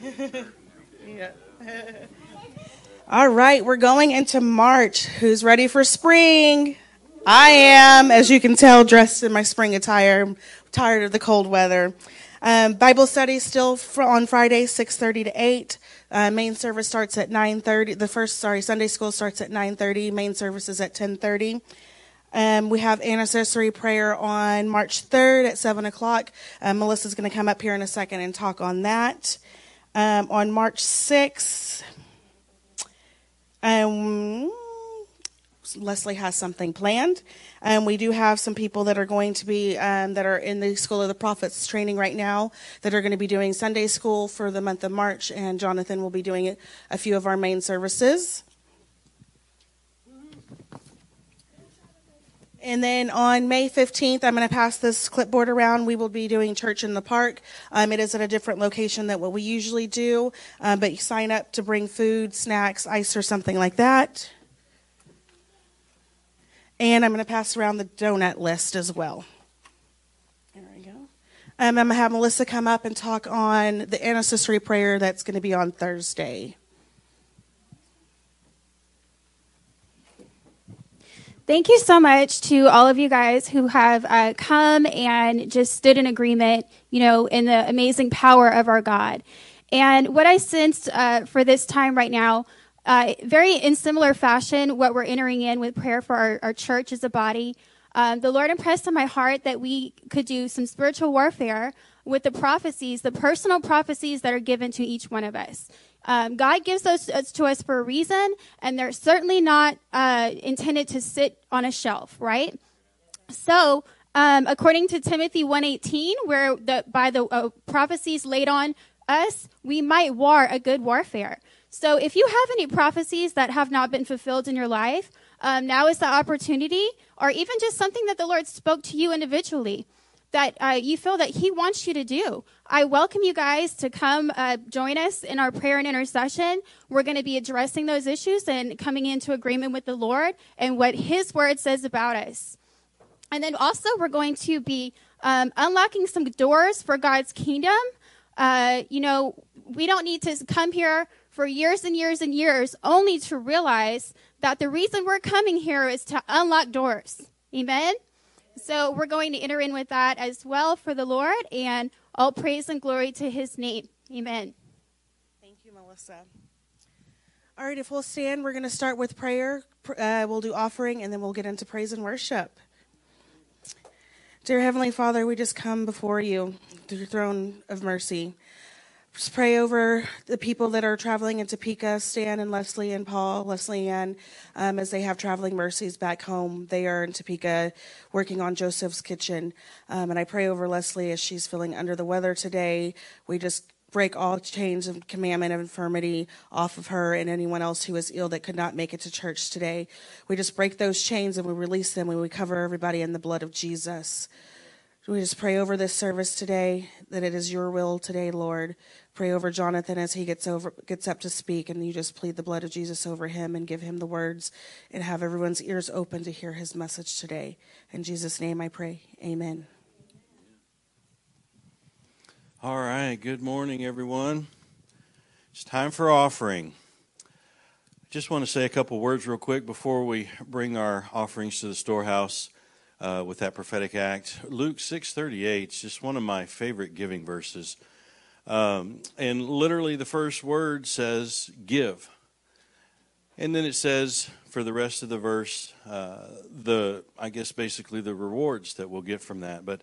<laughs> yeah. All right, we're going into March. Who's ready for spring? I am, as you can tell, dressed in my spring attire. I'm tired of the cold weather. Um, Bible study still on Friday, 6:30 to 8. Uh, main service starts at 9:30. The first, sorry, Sunday school starts at 9:30. Main service is at 10:30. Um, we have intercessory prayer on March 3rd at 7 o'clock. Uh, Melissa's going to come up here in a second and talk on that. Um, on March 6th, um, Leslie has something planned. Um, we do have some people that are going to be um, that are in the School of the Prophets training right now that are going to be doing Sunday school for the month of March, and Jonathan will be doing a few of our main services. And then on May 15th, I'm going to pass this clipboard around. We will be doing church in the park. Um, it is at a different location than what we usually do, um, but you sign up to bring food, snacks, ice, or something like that. And I'm going to pass around the donut list as well. There we go. Um, I'm going to have Melissa come up and talk on the intercessory prayer that's going to be on Thursday. Thank you so much to all of you guys who have uh, come and just stood in agreement, you know, in the amazing power of our God. And what I sensed uh, for this time right now, uh, very in similar fashion, what we're entering in with prayer for our, our church as a body. Um, the Lord impressed on my heart that we could do some spiritual warfare with the prophecies, the personal prophecies that are given to each one of us. Um, God gives those to us for a reason, and they're certainly not uh, intended to sit on a shelf, right? So, um, according to Timothy 1:18, where the by the uh, prophecies laid on us, we might war a good warfare. So, if you have any prophecies that have not been fulfilled in your life, um, now is the opportunity, or even just something that the Lord spoke to you individually that uh, you feel that He wants you to do. I welcome you guys to come uh, join us in our prayer and intercession. We're going to be addressing those issues and coming into agreement with the Lord and what His Word says about us. And then also, we're going to be um, unlocking some doors for God's kingdom. Uh, you know, we don't need to come here for years and years and years only to realize that the reason we're coming here is to unlock doors. Amen? So we're going to enter in with that as well for the Lord, and all praise and glory to his name. Amen. Thank you, Melissa. All right, if we'll stand, we're going to start with prayer. Uh, we'll do offering, and then we'll get into praise and worship. Dear Heavenly Father, we just come before you, to your throne of mercy. Pray over the people that are traveling in Topeka, Stan and Leslie and Paul, Leslie Ann, um, as they have traveling mercies back home. They are in Topeka working on Joseph's Kitchen. Um, and I pray over Leslie as she's feeling under the weather today. We just break all chains of commandment of infirmity off of her and anyone else who is ill that could not make it to church today. We just break those chains and we release them and we cover everybody in the blood of Jesus. We just pray over this service today that it is your will today, Lord. Pray over Jonathan as he gets over gets up to speak, and you just plead the blood of Jesus over him and give him the words and have everyone's ears open to hear his message today. In Jesus' name I pray. Amen. All right, good morning, everyone. It's time for offering. I just want to say a couple words real quick before we bring our offerings to the storehouse uh, with that prophetic act. Luke six thirty eight is just one of my favorite giving verses. Um, and literally, the first word says give. And then it says, for the rest of the verse, uh, the I guess basically the rewards that we'll get from that. But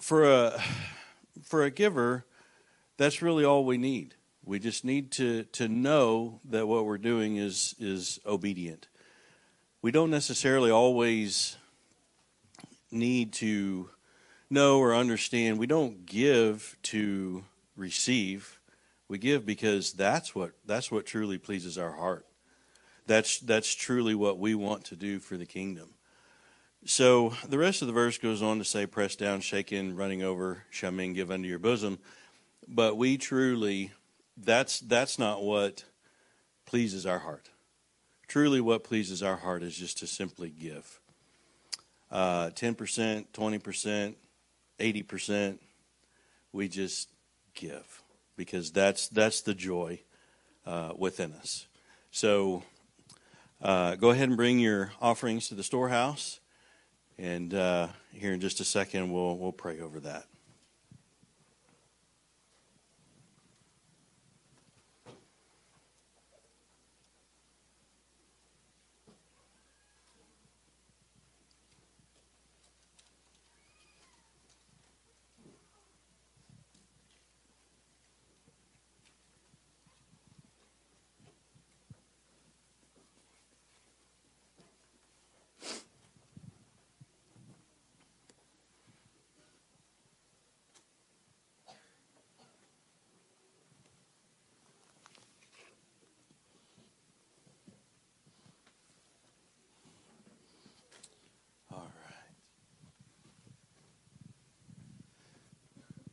for a for a giver, that's really all we need. We just need to to know that what we're doing is is obedient. We don't necessarily always need to know or understand. We don't give to receive. We give because that's what that's what truly pleases our heart. That's that's truly what we want to do for the kingdom. So the rest of the verse goes on to say, "Press down, shaken, running over, shall men give unto your bosom." But we truly, that's that's not what pleases our heart. Truly, what pleases our heart is just to simply give. Uh, ten percent, twenty percent, 80%, we just give because that's that's the joy uh, within us. So uh, go ahead and bring your offerings to the storehouse, and uh, here in just a second we'll we'll pray over that.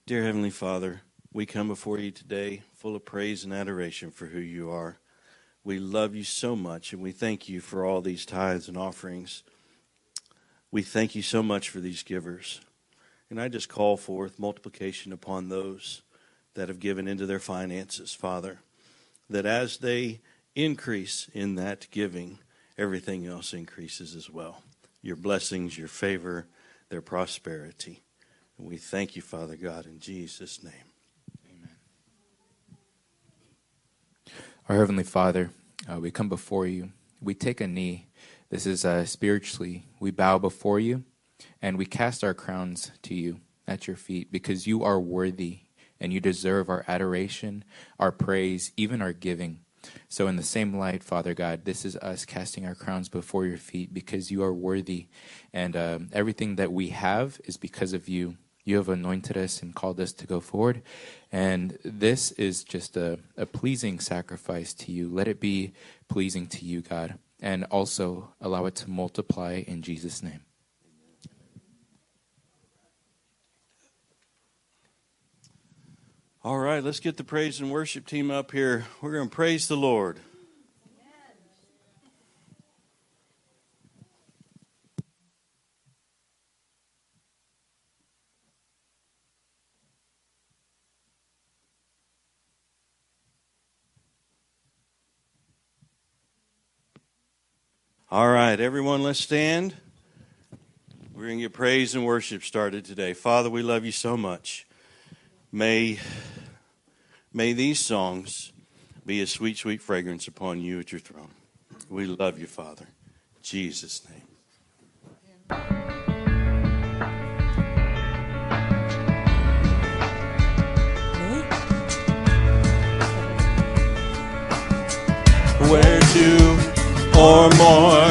Dear Heavenly Father, we come before you today full of praise and adoration for who you are. We love you so much and we thank you for all these tithes and offerings. We thank you so much for these givers. And I just call forth multiplication upon those that have given into their finances, Father, that as they increase in that giving, everything else increases as well. Your blessings, your favor, their prosperity. And we thank you, Father God, in Jesus' name. Amen. Our Heavenly Father, uh, we come before you. We take a knee. This is uh, spiritually. We bow before you and we cast our crowns to you at your feet because you are worthy and you deserve our adoration, our praise, even our giving. So, in the same light, Father God, this is us casting our crowns before your feet because you are worthy. And uh, everything that we have is because of you. You have anointed us and called us to go forward. And this is just a, a pleasing sacrifice to you. Let it be pleasing to you, God. And also allow it to multiply in Jesus' name. All right, let's get the praise and worship team up here. We're going to praise the Lord. All right, everyone, let's stand. We're going to get praise and worship started today. Father, we love you so much. May, may these songs be a sweet, sweet fragrance upon you at your throne. We love you, Father. In Jesus' name. Where two or more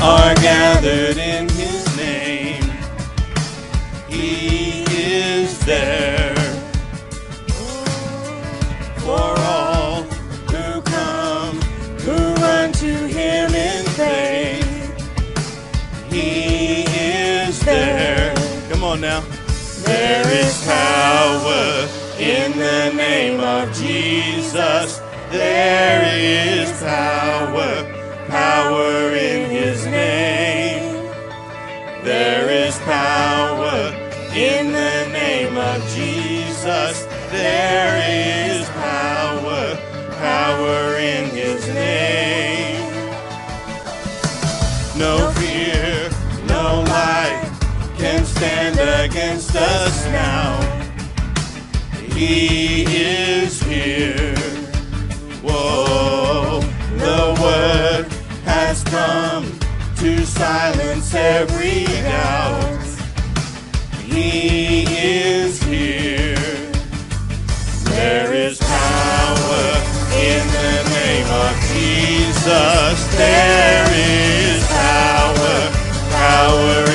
are gathered in his name, he is there for all who come, who run to him in faith. He is there. Come on now. There is power in the name of Jesus. There is power, power in his name. There is power in the name of Jesus. There is power, power in his name. No fear, no light can stand against us now. He is here. Come to silence every doubt. He is here. There is power in the name of Jesus. There is power, power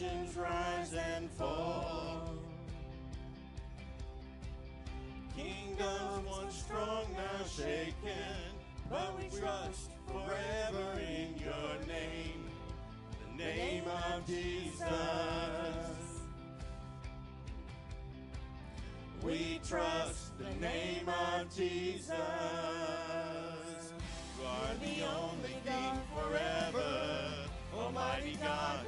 nations rise and fall. Kingdoms once strong now shaken, but we trust forever in your name, the name of Jesus. We trust the name of Jesus. You are the only King forever, Almighty God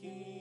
King.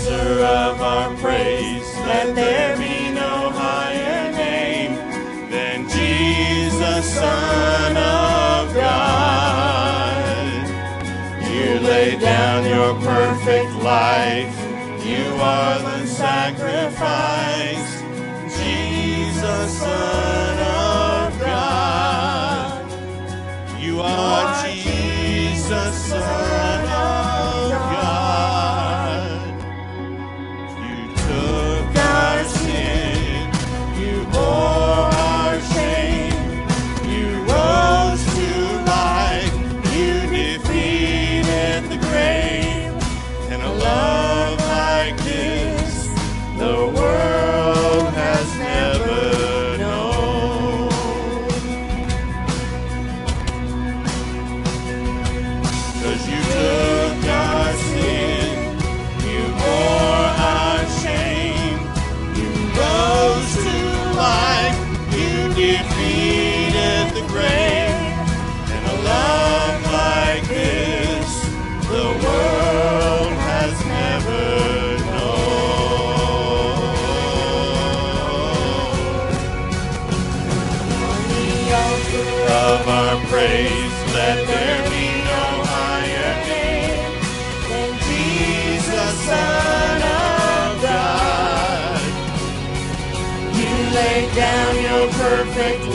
Altar of our praise, let there be no higher name than Jesus, Son of God. You laid down your perfect life. You are the sacrifice. Jesus, Son of God. You are Jesus, Son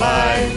life.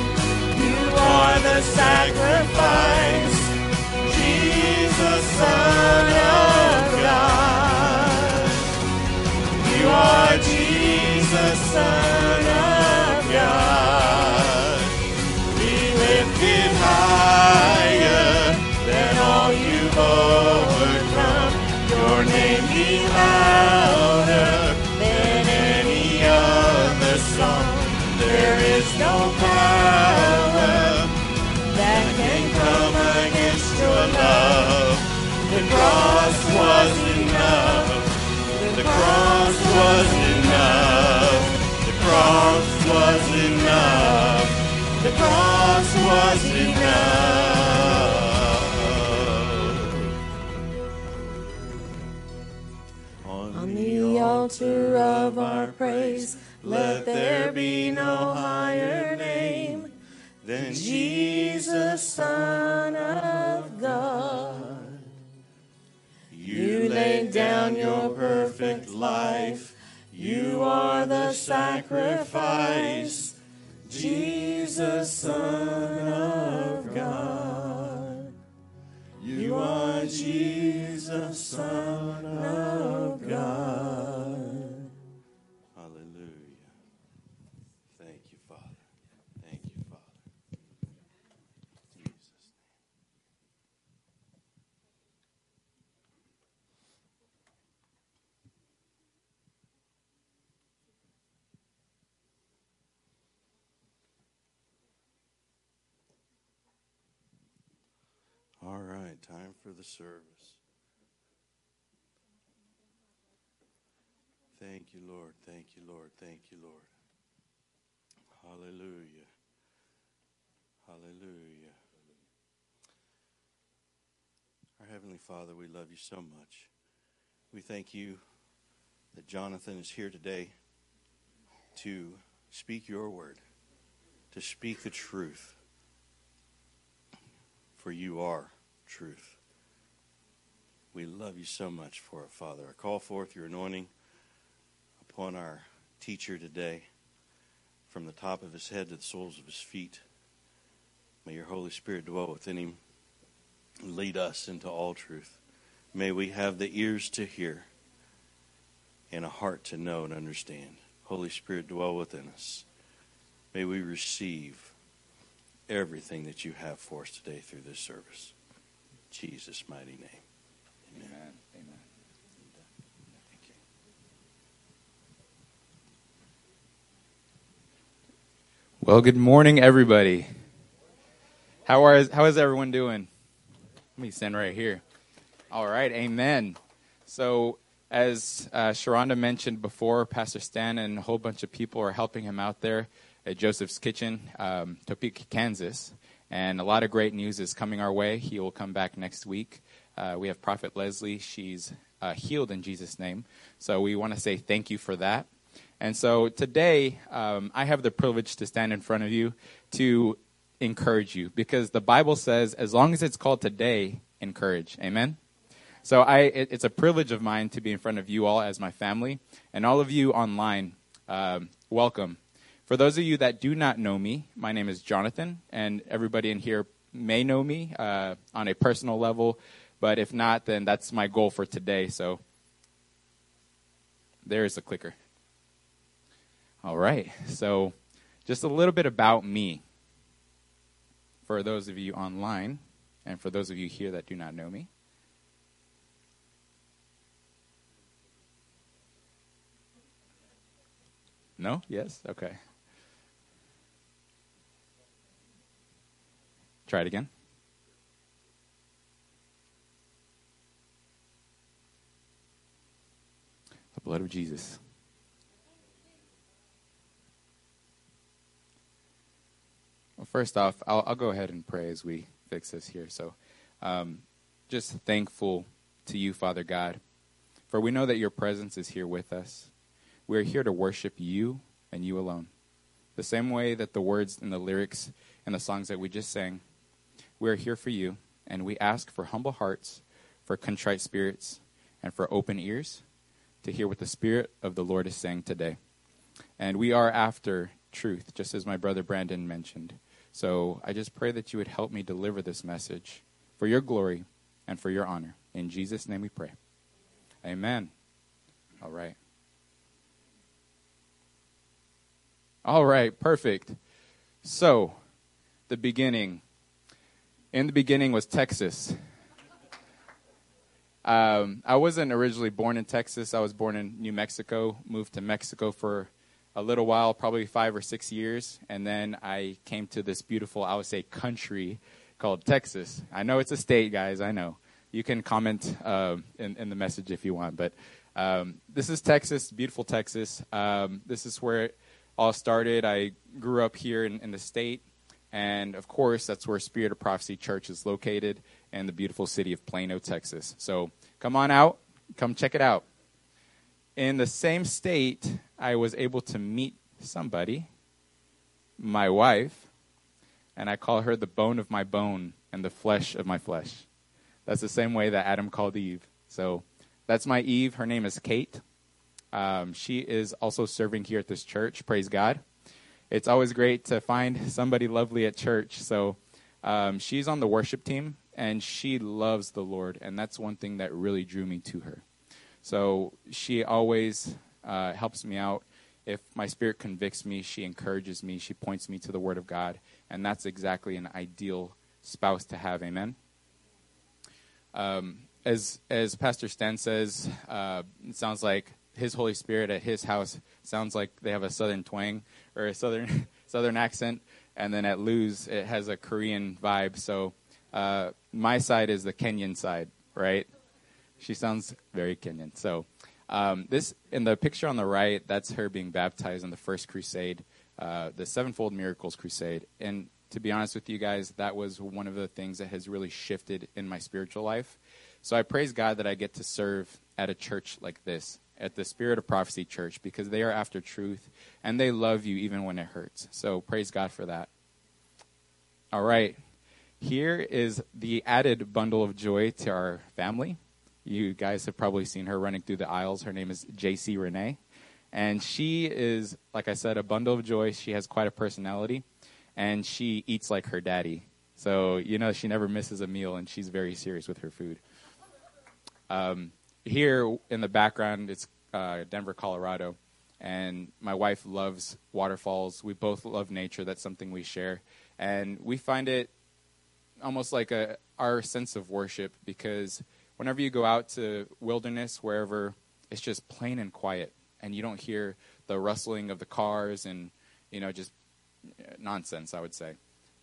Let there be no higher name than Jesus, Son of God. You laid down your perfect life. You are the sacrifice. Jesus, Son of God. You are Jesus, Son of God. Hallelujah. Thank you, Father. Thank you, Father. Jesus. All right, time for the service. Thank you, Lord. Thank you, Lord. Thank you, Lord. Hallelujah. Hallelujah. Our Heavenly Father, we love you so much. We thank you that Jonathan is here today to speak your word, to speak the truth. For you are truth. We love you so much for it, Father. I call forth your anointing upon our teacher today, from the top of his head to the soles of his feet. May your Holy Spirit dwell within him and lead us into all truth. May we have the ears to hear and a heart to know and understand. Holy Spirit, dwell within us. May we receive everything that you have for us today through this service. In Jesus' mighty name. Amen. Amen. Thank you. Well, good morning, everybody. How are how is everyone doing? Let me stand right here. All right, amen. So, as uh, Sharonda mentioned before, Pastor Stan and a whole bunch of people are helping him out there at Joseph's Kitchen, um, Topeka, Kansas. And a lot of great news is coming our way. He will come back next week. Uh, we have Prophet Leslie. She's uh, healed in Jesus' name. So we want to say thank you for that. And so today, um, I have the privilege to stand in front of you to encourage you because the Bible says, as long as it's called today, encourage. Amen? So I, it, it's a privilege of mine to be in front of you all as my family, and all of you online. Um, welcome. For those of you that do not know me, my name is Jonathan, and everybody in here may know me uh, on a personal level, but if not, then that's my goal for today. So there's the clicker. All right. So just a little bit about me for those of you online and for those of you here that do not know me. No? Yes? Okay. Try it again. Blood of Jesus. Well, first off, I'll, I'll go ahead and pray as we fix this here. So, um, just thankful to you, Father God, for we know that your presence is here with us. We are here to worship you and you alone. The same way that the words and the lyrics and the songs that we just sang, we are here for you, and we ask for humble hearts, for contrite spirits, and for open ears to hear what the Spirit of the Lord is saying today. And we are after truth, just as my brother Brandon mentioned. So I just pray that you would help me deliver this message for your glory and for your honor. In Jesus' name we pray. Amen. All right. All right, perfect. So, the beginning. In the beginning was Texas. Um, I wasn't originally born in Texas. I was born in New Mexico, moved to Mexico for a little while, probably five or six years, and then I came to this beautiful, I would say, country called Texas. I know it's a state, guys. I know. You can comment uh, in, in, the message if you want, but um, this is Texas, beautiful Texas. Um, this is where it all started. I grew up here in, in the state, and of course, that's where Spirit of Prophecy Church is located in the beautiful city of Plano, Texas. So come on out, come check it out. In the same state, I was able to meet somebody, my wife, and I call her the bone of my bone and the flesh of my flesh. That's the same way that Adam called Eve. So that's my Eve. Her name is Kate. Um, she is also serving here at this church. Praise God. It's always great to find somebody lovely at church. So um, she's on the worship team, and she loves the Lord, and that's one thing that really drew me to her. So she always uh, helps me out. If my spirit convicts me, she encourages me. She points me to the Word of God. And that's exactly an ideal spouse to have. Amen. Um, as as Pastor Stan says, uh, it sounds like his Holy Spirit at his house sounds like they have a southern twang or a southern <laughs> southern accent, and then at Lou's it has a Korean vibe. So uh, my side is the Kenyan side, right? She sounds very Kenyan. So um, this in the picture on the right, that's her being baptized in the first crusade, uh, the Sevenfold Miracles Crusade. And to be honest with you guys, that was one of the things that has really shifted in my spiritual life. So I praise God that I get to serve at a church like this, at the Spirit of Prophecy Church, because they are after truth and they love you even when it hurts. So praise God for that. All right. Here is the added bundle of joy to our family. You guys have probably seen her running through the aisles. Her name is JC Renee. And she is, like I said, a bundle of joy. She has quite a personality. And she eats like her daddy. So, you know, she never misses a meal and she's very serious with her food. Um, here in the background, it's uh, Denver, Colorado. And my wife loves waterfalls. We both love nature. That's something we share. And we find it almost like a, our sense of worship because whenever you go out to wilderness, wherever it's just plain and quiet, and you don't hear the rustling of the cars and you know just nonsense, I would say.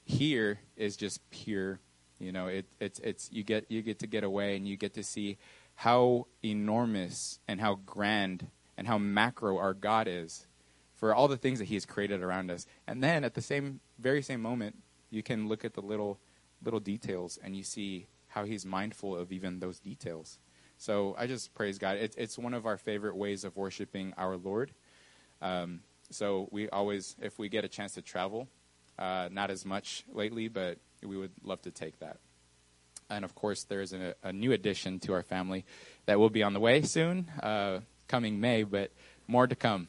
Here is just pure. You know, it, it's it's you get you get to get away and you get to see how enormous and how grand and how macro our God is for all the things that He has created around us. And then at the same very same moment, you can look at the little little details and you see how he's mindful of even those details. So I just praise God. It, it's one of our favorite ways of worshiping our Lord. Um, so we always, if we get a chance to travel, uh, not as much lately, but we would love to take that. And of course, there's a, a new addition to our family that will be on the way soon, uh, coming May, but more to come.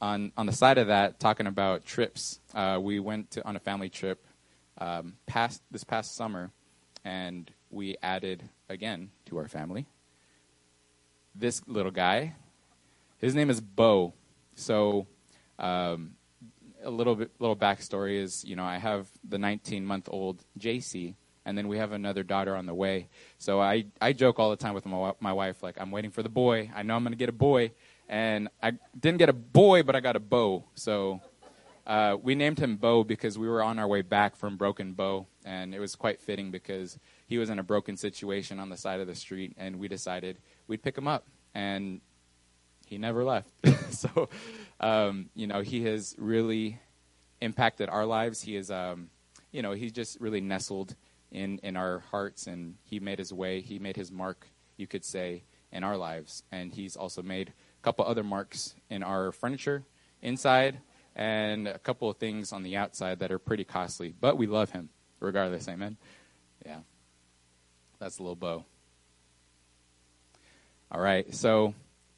On, on the side of that, talking about trips, uh, we went to, on a family trip um, past this past summer, and we added again to our family this little guy. His name is Bo. So, um, a little bit, little backstory is, you know, I have the 19 month old JC, and then we have another daughter on the way. So I, I joke all the time with my, my wife, like, I'm waiting for the boy. I know I'm going to get a boy. And I didn't get a boy, but I got a Bo. So uh, we named him Bo because we were on our way back from Broken Bow, and it was quite fitting because he was in a broken situation on the side of the street, and we decided we'd pick him up. And he never left. <laughs> so, um, you know, he has really impacted our lives. He is, um, you know, he's just really nestled in, in our hearts, and he made his way. He made his mark, you could say, in our lives. And he's also made a couple other marks in our furniture inside and a couple of things on the outside that are pretty costly. But we love him regardless. Amen. Yeah. That's a little Bo. All right. So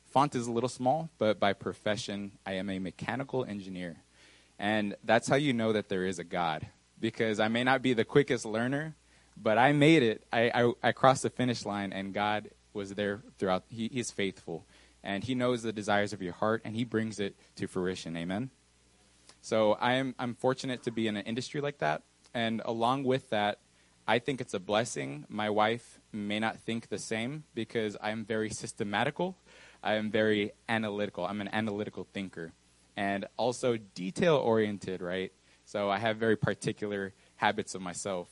font is a little small, but by profession, I am a mechanical engineer. And that's how you know that there is a God. Because I may not be the quickest learner, but I made it. I, I, I crossed the finish line, and God was there throughout. He, he's faithful. And He knows the desires of your heart, and He brings it to fruition. Amen? So I am, I'm fortunate to be in an industry like that. And along with that, I think it's a blessing. My wife may not think the same because I'm very systematical I am very analytical. I'm an analytical thinker and also detail oriented, right? So I have very particular habits of myself.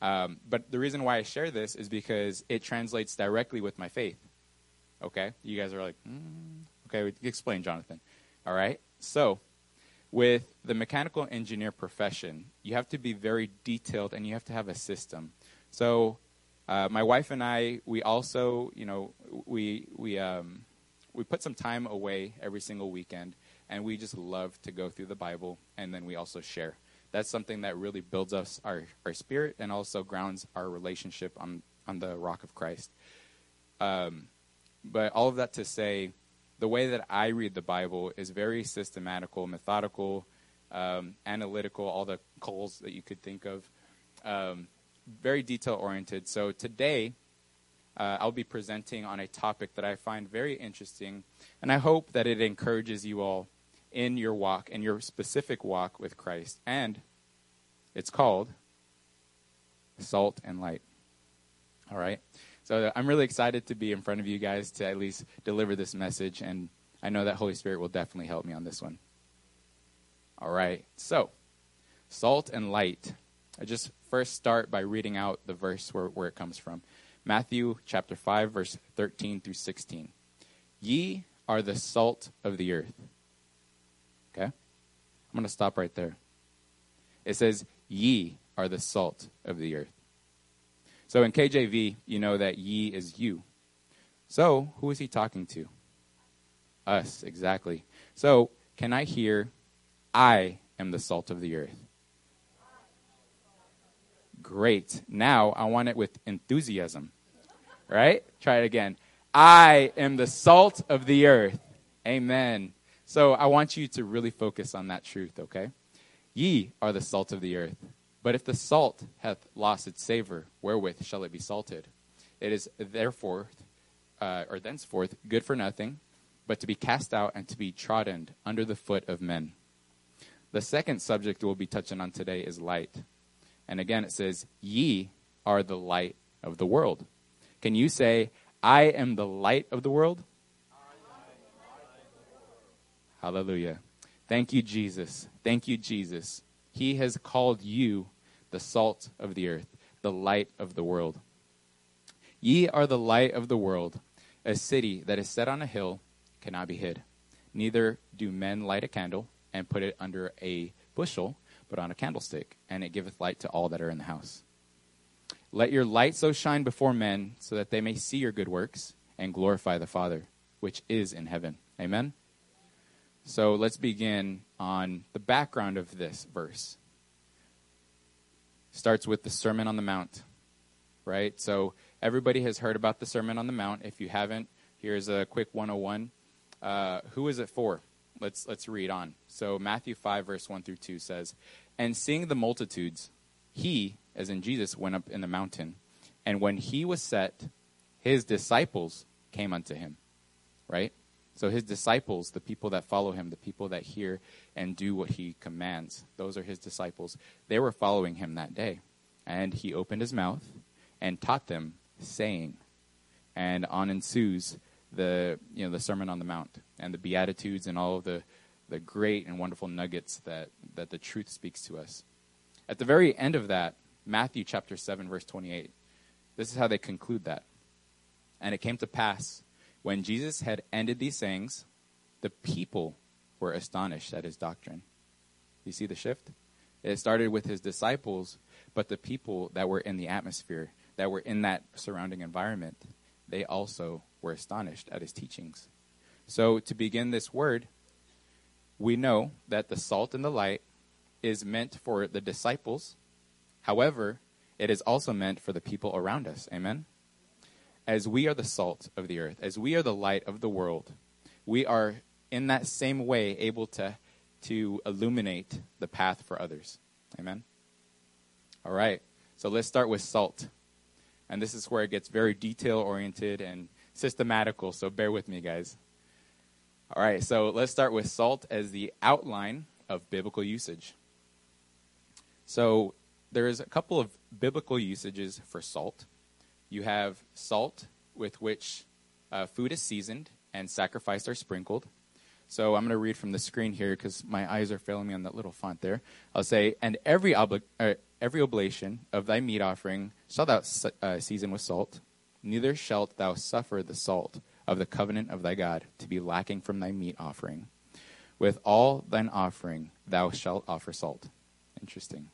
Um, but the reason why I share this is because it translates directly with my faith. Okay? You guys are like, mm, okay, explain, Jonathan. All right? So, with the mechanical engineer profession, you have to be very detailed and you have to have a system. So, uh, my wife and I, we also, you know, we, we, um, we put some time away every single weekend, and we just love to go through the Bible, and then we also share. That's something that really builds us our, our spirit and also grounds our relationship on, on the rock of Christ. Um, but all of that to say, the way that I read the Bible is very systematical, methodical, um, analytical, all the calls that you could think of, um, very detail oriented. So today, uh, I'll be presenting on a topic that I find very interesting, and I hope that it encourages you all in your walk, in your specific walk with Christ. And it's called Salt and Light. All right? So I'm really excited to be in front of you guys to at least deliver this message, and I know that Holy Spirit will definitely help me on this one. All right. So, salt and light. I just first start by reading out the verse where, where it comes from. Matthew chapter 5, verse 13 through 16. Ye are the salt of the earth. Okay? I'm going to stop right there. It says, Ye are the salt of the earth. So in KJV, you know that ye is you. So who is he talking to? Us, exactly. So can I hear, I am the salt of the earth? Great. Now I want it with enthusiasm. Right? Try it again. I am the salt of the earth. Amen. So I want you to really focus on that truth, okay? Ye are the salt of the earth. But if the salt hath lost its savor, wherewith shall it be salted? It is therefore, uh, or thenceforth, good for nothing, but to be cast out and to be trodden under the foot of men. The second subject we'll be touching on today is light. And again, it says, Ye are the light of the world. Can you say, I am the light of the world? Hallelujah. Thank you, Jesus. Thank you, Jesus. He has called you the salt of the earth, the light of the world. Ye are the light of the world. A city that is set on a hill cannot be hid. Neither do men light a candle and put it under a bushel, but on a candlestick, and it giveth light to all that are in the house. Let your light so shine before men, so that they may see your good works and glorify the Father, which is in heaven. Amen? So let's begin on the background of this verse. Starts with the Sermon on the Mount. right? So everybody has heard about the Sermon on the Mount. If you haven't, here's a quick 101. Uh, who is it for? Let's let's read on. So Matthew 5 verse 1 through 2 says, "And seeing the multitudes, he, as in Jesus, went up in the mountain, and when he was set, his disciples came unto him." Right? So his disciples, the people that follow him, the people that hear and do what he commands, those are his disciples. They were following him that day. And he opened his mouth and taught them, saying, and on ensues the you know the Sermon on the Mount and the Beatitudes and all of the the great and wonderful nuggets that that the truth speaks to us. At the very end of that, Matthew chapter seven verse twenty eight. This is how they conclude that. And it came to pass when Jesus had ended these sayings, the people were astonished at his doctrine. You see the shift? It started with his disciples, but the people that were in the atmosphere, that were in that surrounding environment, they also were astonished at his teachings. So, to begin this word, we know that the salt and the light is meant for the disciples. However, it is also meant for the people around us. Amen? As we are the salt of the earth, as we are the light of the world, we are in that same way able to, to illuminate the path for others. Amen? All right. So let's start with salt. And this is where it gets very detail oriented and systematical, so bear with me, guys. All right, so let's start with salt as the outline of biblical usage. So there is a couple of biblical usages for salt. You have salt with which uh, food is seasoned and sacrifices are sprinkled. So I'm going to read from the screen here because my eyes are failing me on that little font there. I'll say, and every obli- uh, every oblation of thy meat offering shalt thou uh, season with salt. Neither shalt thou suffer the salt of the covenant of thy God to be lacking from thy meat offering. With all thine offering thou shalt offer salt. Interesting.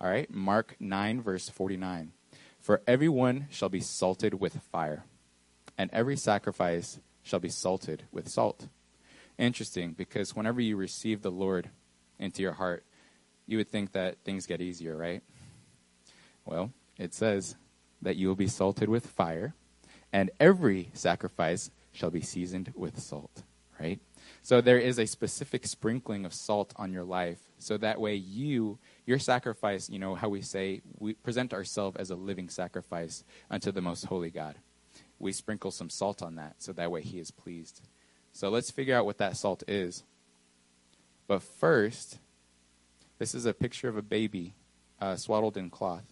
All right, Mark 9, verse 49. For everyone shall be salted with fire, and every sacrifice shall be salted with salt. Interesting, because whenever you receive the Lord into your heart, you would think that things get easier, right? Well, it says that you will be salted with fire, and every sacrifice shall be seasoned with salt, right? So there is a specific sprinkling of salt on your life, so that way you, your sacrifice, you know how we say, we present ourselves as a living sacrifice unto the most holy God. We sprinkle some salt on that, so that way he is pleased. So let's figure out what that salt is. But first, this is a picture of a baby uh, swaddled in cloth.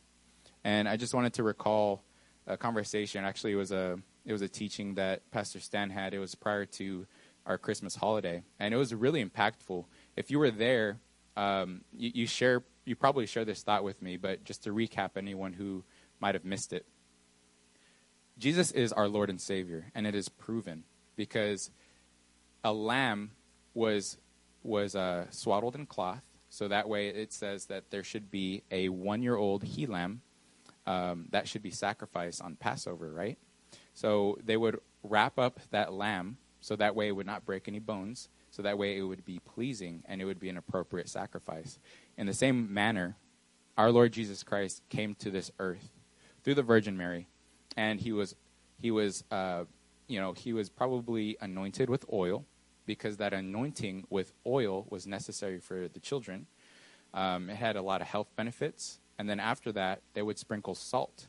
And I just wanted to recall a conversation. Actually, it was a it was a teaching that Pastor Stan had. It was prior to our Christmas holiday, and it was really impactful. If you were there, um, you, you share you probably share this thought with me, but just to recap, anyone who might have missed it, Jesus is our Lord and Savior, and it is proven because a lamb was was uh, swaddled in cloth, so that way it says that there should be a one year old he lamb um, that should be sacrificed on Passover, right? So they would wrap up that lamb so that way it would not break any bones, so that way it would be pleasing and it would be an appropriate sacrifice. In the same manner, our Lord Jesus Christ came to this earth through the Virgin Mary, and he was he was uh, you know he was probably anointed with oil because that anointing with oil was necessary for the children. Um, it had a lot of health benefits. And then after that, they would sprinkle salt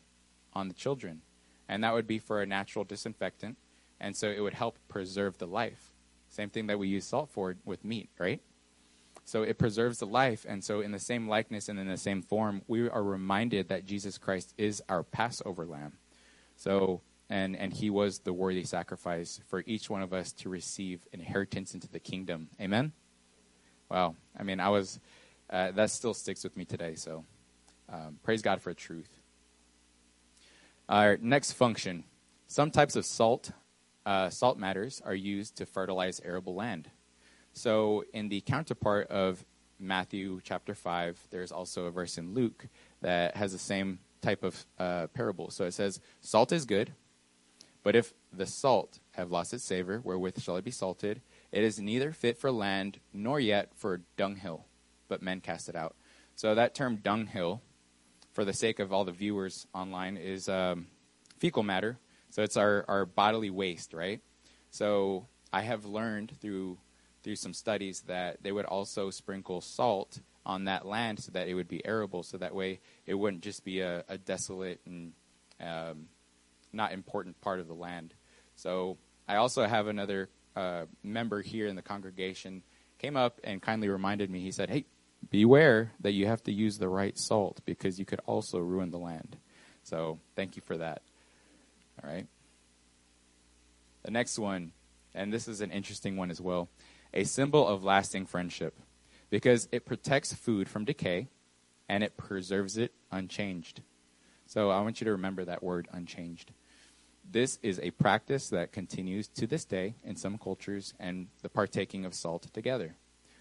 on the children. And that would be for a natural disinfectant. And so it would help preserve the life. Same thing that we use salt for with meat, right? So it preserves the life. And so, in the same likeness and in the same form, we are reminded that Jesus Christ is our Passover lamb. So, and, and he was the worthy sacrifice for each one of us to receive inheritance into the kingdom. Amen? Wow. I mean, I was, uh, that still sticks with me today. So, um, praise God for truth. Our next function some types of salt, uh, salt matters, are used to fertilize arable land. So, in the counterpart of Matthew chapter 5, there's also a verse in Luke that has the same type of uh, parable. So it says, Salt is good, but if the salt have lost its savor, wherewith shall it be salted? It is neither fit for land, nor yet for dunghill, but men cast it out. So that term dunghill for the sake of all the viewers online, is um, fecal matter. So it's our, our bodily waste, right? So I have learned through through some studies that they would also sprinkle salt on that land so that it would be arable, so that way it wouldn't just be a, a desolate and um, not important part of the land. So I also have another uh, member here in the congregation came up and kindly reminded me. He said, "Hey, beware that you have to use the right salt because you could also ruin the land." So thank you for that. All right. The next one, and this is an interesting one as well, a symbol of lasting friendship because it protects food from decay and it preserves it unchanged. So I want you to remember that word unchanged. This is a practice that continues to this day in some cultures and the partaking of salt together.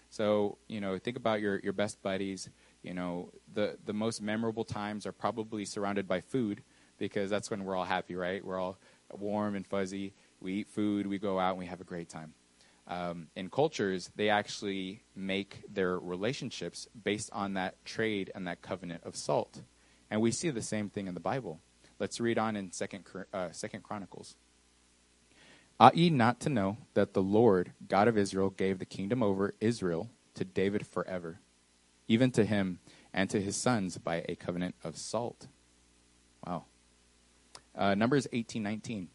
So, you know, think about your, your best buddies. You know, the, the most memorable times are probably surrounded by food because that's when we're all happy, right? We're all warm and fuzzy. We eat food, we go out, and we have a great time. Um, in cultures, they actually make their relationships based on that trade and that covenant of salt. And we see the same thing in the Bible. Let's read on in Second, uh, Second Chronicles. Ought ye not to know that the Lord God of Israel gave the kingdom over Israel to David forever, even to him and to his sons by a covenant of salt? Wow. Uh, Numbers eighteen nineteen.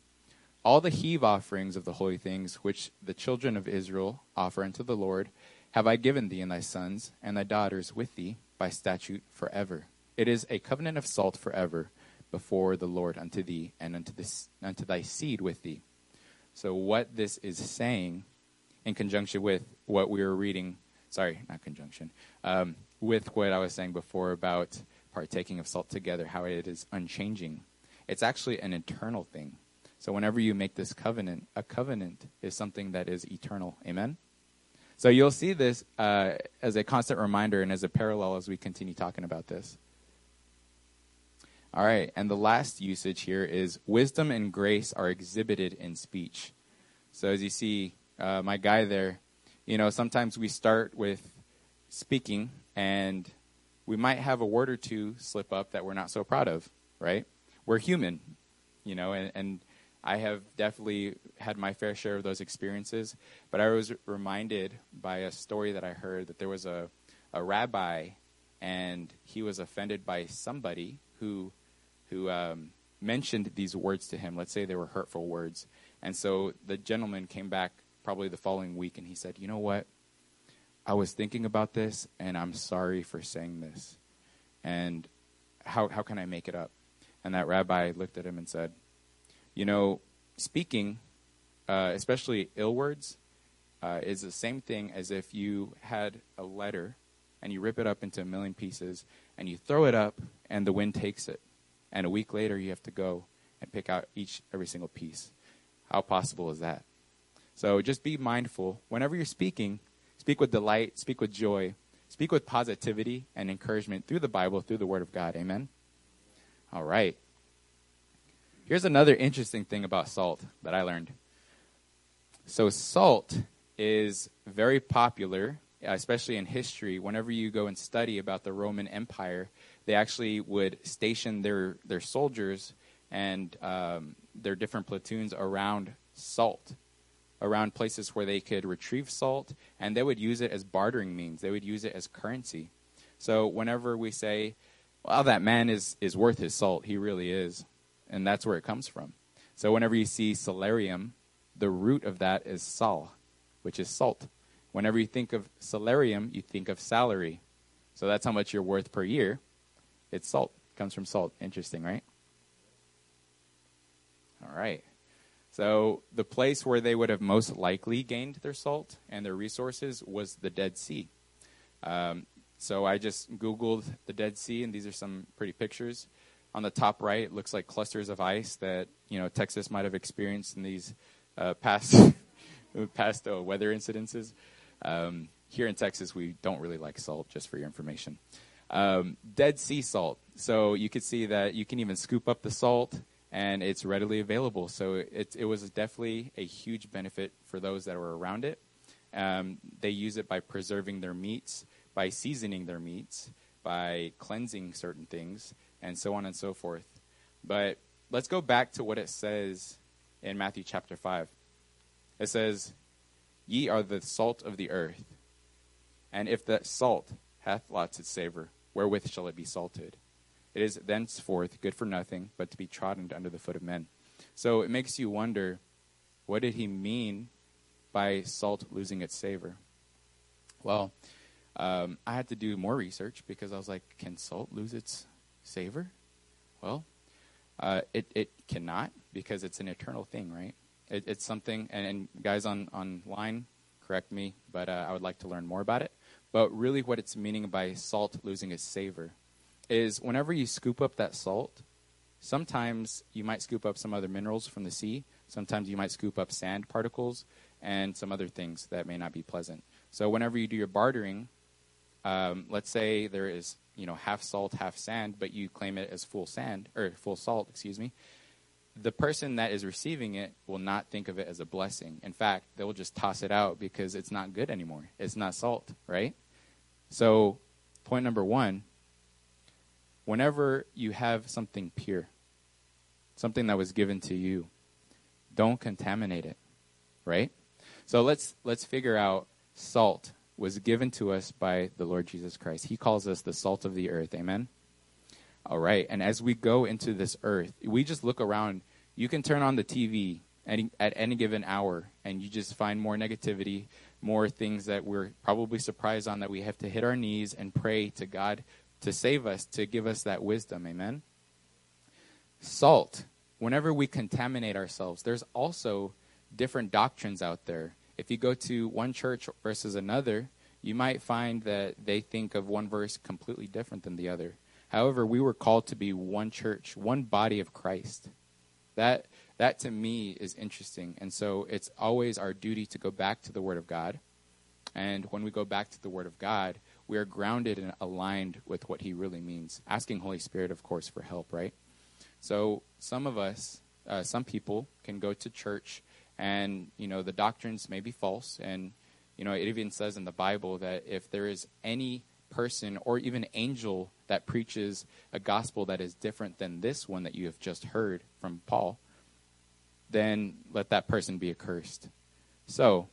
All the heave offerings of the holy things which the children of Israel offer unto the Lord have I given thee and thy sons and thy daughters with thee by statute forever. It is a covenant of salt forever before the Lord unto thee and unto, this, unto thy seed with thee. So, what this is saying, in conjunction with what we were reading, sorry, not conjunction, um, with what I was saying before about partaking of salt together, how it is unchanging, it's actually an eternal thing. So, whenever you make this covenant, a covenant is something that is eternal. Amen? So, you'll see this uh, as a constant reminder and as a parallel as we continue talking about this. All right, and the last usage here is wisdom and grace are exhibited in speech. So as you see, uh, my guy there, you know, sometimes we start with speaking and we might have a word or two slip up that we're not so proud of, right? We're human, you know, and, and I have definitely had my fair share of those experiences. But I was reminded by a story that I heard that there was a, a rabbi and he was offended by somebody who who um, mentioned these words to him. Let's say they were hurtful words, and so the gentleman came back probably the following week, and he said, "You know what? I was thinking about this, and I'm sorry for saying this. And how how can I make it up?" And that rabbi looked at him and said, "You know, speaking, uh, especially ill words." Uh, is the same thing as if you had a letter and you rip it up into a million pieces and you throw it up and the wind takes it and a week later you have to go and pick out each every single piece. How possible is that? So just be mindful whenever you're speaking, speak with delight, speak with joy, speak with positivity and encouragement through the Bible, through the Word of God. Amen. All right. Here's another interesting thing about salt that I learned. So salt is very popular, especially in history. Whenever you go and study about the Roman Empire, they actually would station their, their soldiers and um, their different platoons around salt, around places where they could retrieve salt, and they would use it as bartering means. They would use it as currency. So whenever we say, well, that man is, is worth his salt, he really is. And that's where it comes from. So whenever you see salarium, the root of that is sal, which is salt. Whenever you think of salarium, you think of salary. So that's how much you're worth per year. It's salt. It comes from salt. Interesting, right? All right. So the place where they would have most likely gained their salt and their resources was the Dead Sea. Um, so I just Googled the Dead Sea, and these are some pretty pictures. On the top right, it looks like clusters of ice that you know Texas might have experienced in these uh, past <laughs> past uh, weather incidences. Um, here in Texas, we don't really like salt, just for your information. Um, Dead Sea salt. So you could see that you can even scoop up the salt and it's readily available. So it, it was definitely a huge benefit for those that were around it. Um, they use it by preserving their meats, by seasoning their meats, by cleansing certain things. And so on and so forth. But let's go back to what it says in Matthew chapter 5. It says, Ye are the salt of the earth. And if that salt hath lost its savor, wherewith shall it be salted? It is thenceforth good for nothing but to be trodden under the foot of men. So it makes you wonder what did he mean by salt losing its savor? Well, um, I had to do more research because I was like, can salt lose its savor? Well, uh, it, it cannot because it's an eternal thing, right? It, it's something, and, and, guys on online, correct me, but uh, I would like to learn more about it. But really, what it's meaning by salt losing its savor is whenever you scoop up that salt, sometimes you might scoop up some other minerals from the sea. Sometimes you might scoop up sand particles and some other things that may not be pleasant. So whenever you do your bartering, um, let's say there is you know half salt, half sand, but you claim it as full sand or full salt, excuse me. The person that is receiving it will not think of it as a blessing. In fact, they will just toss it out because it's not good anymore. It's not salt, right? So, point number one whenever you have something pure, something that was given to you, don't contaminate it, right? So let's let's figure out salt was given to us by the Lord Jesus Christ. He calls us the salt of the earth. Amen. All right. And as we go into this earth, we just look around. You can turn on the TV any, at any given hour, and you just find more negativity, more things that we're probably surprised on that we have to hit our knees and pray to God to save us, to give us that wisdom. Amen. Salt. Whenever we contaminate ourselves, there's also different doctrines out there if you go to one church versus another, you might find that they think of one verse completely different than the other. However, we were called to be one church, one body of Christ. That that to me is interesting. And so it's always our duty to go back to the word of God. And when we go back to the word of God, we are grounded and aligned with what he really means. Asking Holy Spirit, of course, for help, right? So some of us, uh, some people can go to church and you know the doctrines may be false. And you know it even says in the bible that if there is any person or even angel that preaches a gospel that is different than this one that you have just heard from paul then let that person be accursed. So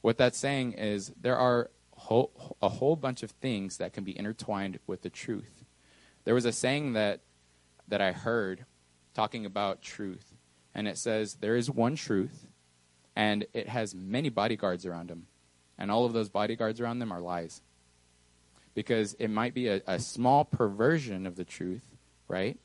what that's saying is there are whole, a whole bunch of things that can be intertwined with the truth. There was a saying that that i heard talking about truth and it says there is one truth and it has many bodyguards around him. And all of those bodyguards around them are lies. Because it might be a, a small perversion of the truth, right?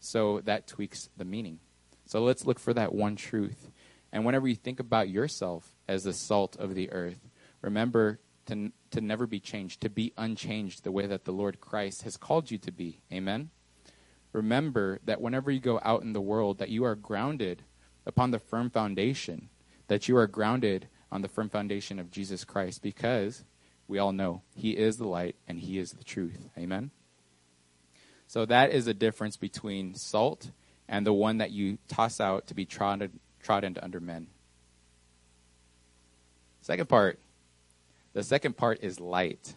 So that tweaks the meaning. So let's look for that one truth. And whenever you think about yourself as the salt of the earth, remember to, to never be changed, to be unchanged the way that the Lord Christ has called you to be. Amen? Remember that whenever you go out in the world, that you are grounded upon the firm foundation that you are grounded on the firm foundation of Jesus Christ because we all know he is the light and he is the truth. Amen. So that is a difference between salt and the one that you toss out to be trodden, trodden under men. Second part. The second part is light.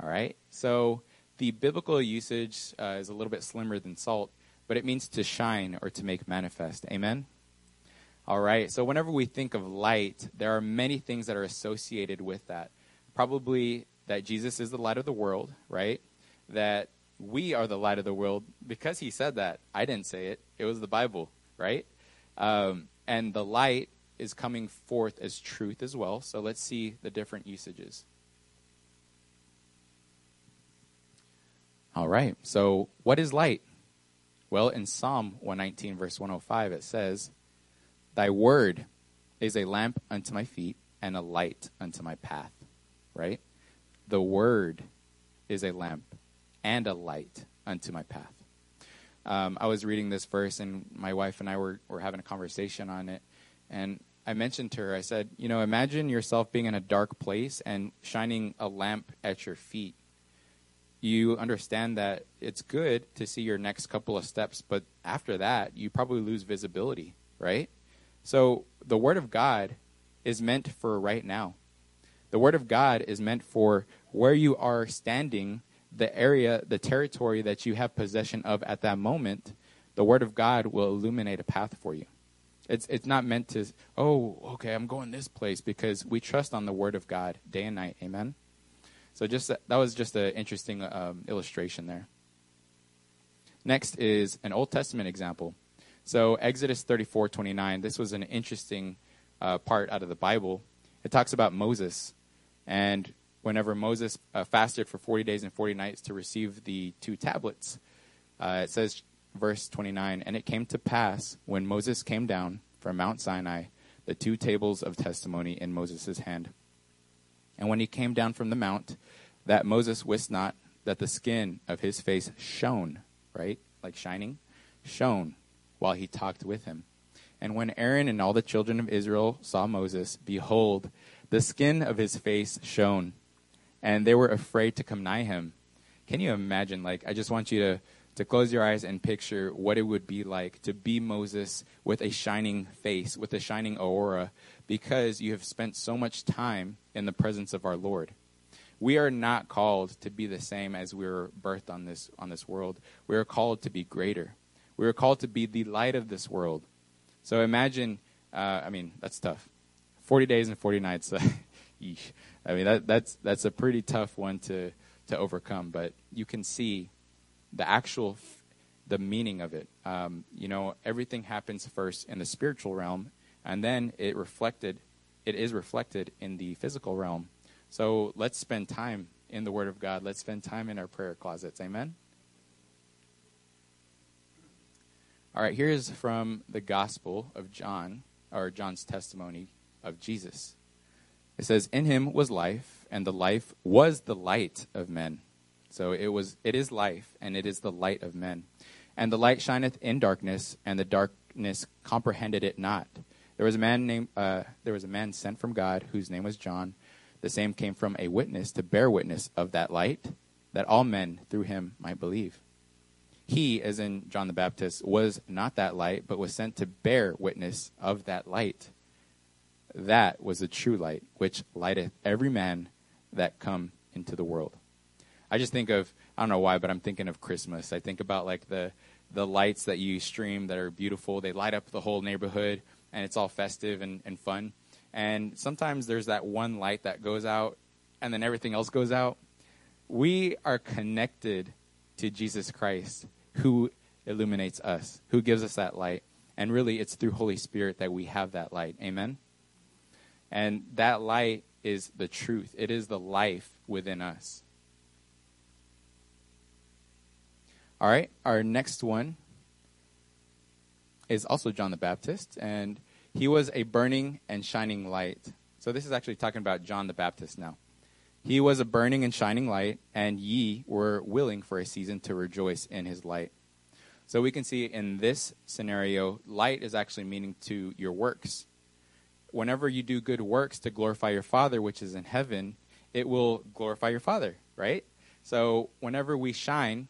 All right? So the biblical usage uh, is a little bit slimmer than salt, but it means to shine or to make manifest. Amen? All right. So whenever we think of light, there are many things that are associated with that. Probably that Jesus is the light of the world, right? That we are the light of the world because he said that. I didn't say it. It was the Bible, right? Um, and the light is coming forth as truth as well. So let's see the different usages. All right. So what is light? Well, in Psalm 119, verse 105, it says, Thy word is a lamp unto my feet and a light unto my path. Right? The word is a lamp and a light unto my path. Um, I was reading this verse, and my wife and I were, were having a conversation on it. And I mentioned to her, I said, You know, imagine yourself being in a dark place and shining a lamp at your feet. You understand that it's good to see your next couple of steps, but after that, you probably lose visibility, right? So the Word of God is meant for right now. The Word of God is meant for where you are standing the area, the territory that you have possession of at that moment, the Word of God will illuminate a path for you. It's, it's not meant to, oh, okay, I'm going this place because we trust on the Word of God day and night. Amen? So just that was just an interesting um, illustration there. Next is an Old Testament example. So Exodus 34:29. This was an interesting uh, part out of the Bible. It talks about Moses, and whenever Moses uh, fasted for 40 days and 40 nights to receive the two tablets, uh, it says, verse 29, and it came to pass when Moses came down from Mount Sinai, the two tables of testimony in Moses' hand. And when he came down from the mount, that Moses wist not that the skin of his face shone, right? Like shining, shone while he talked with him. And when Aaron and all the children of Israel saw Moses, behold, the skin of his face shone, and they were afraid to come nigh him. Can you imagine? Like, I just want you to, to close your eyes and picture what it would be like to be Moses with a shining face, with a shining aura, because you have spent so much time in the presence of our Lord. We are not called to be the same as we were birthed on this, on this world. We are called to be greater. We are called to be the light of this world. So imagine, uh, I mean, that's tough. 40 days and 40 nights. <laughs> yeesh. I mean, that, that's, that's a pretty tough one to, to overcome, but you can see the actual, the meaning of it. Um, you know, everything happens first in the spiritual realm, and then it reflected, it is reflected in the physical realm. So let's spend time in the Word of God. Let's spend time in our prayer closets. Amen? All right, here's from the Gospel of John, or John's testimony of Jesus. It says, In him was life, and the life was the light of men. So it was it is life, and it is the light of men. And the light shineth in darkness, and the darkness comprehended it not. There was a man named uh, there was a man sent from God whose name was John. The same came from a witness to bear witness of that light, that all men through him might believe. He, as in John the Baptist, was not that light, but was sent to bear witness of that light. That was the true light, which lighteth every man that come into the world. I just think of I don't know why, but I'm thinking of Christmas. I think about like the the lights that you stream that are beautiful. They light up the whole neighborhood, and it's all festive and, and fun. And sometimes there's that one light that goes out, and then everything else goes out. We are connected to Jesus Christ, who illuminates us, who gives us that light. And really, it's through Holy Spirit that we have that light. Amen? And that light is the truth, it is the life within us. All right, our next one is also John the Baptist, and he was a burning and shining light. So this is actually talking about John the Baptist now. He was a burning and shining light, and ye were willing for a season to rejoice in his light. So we can see in this scenario, light is actually meaning to your works. Whenever you do good works to glorify your Father, which is in heaven, it will glorify your Father, right? So whenever we shine,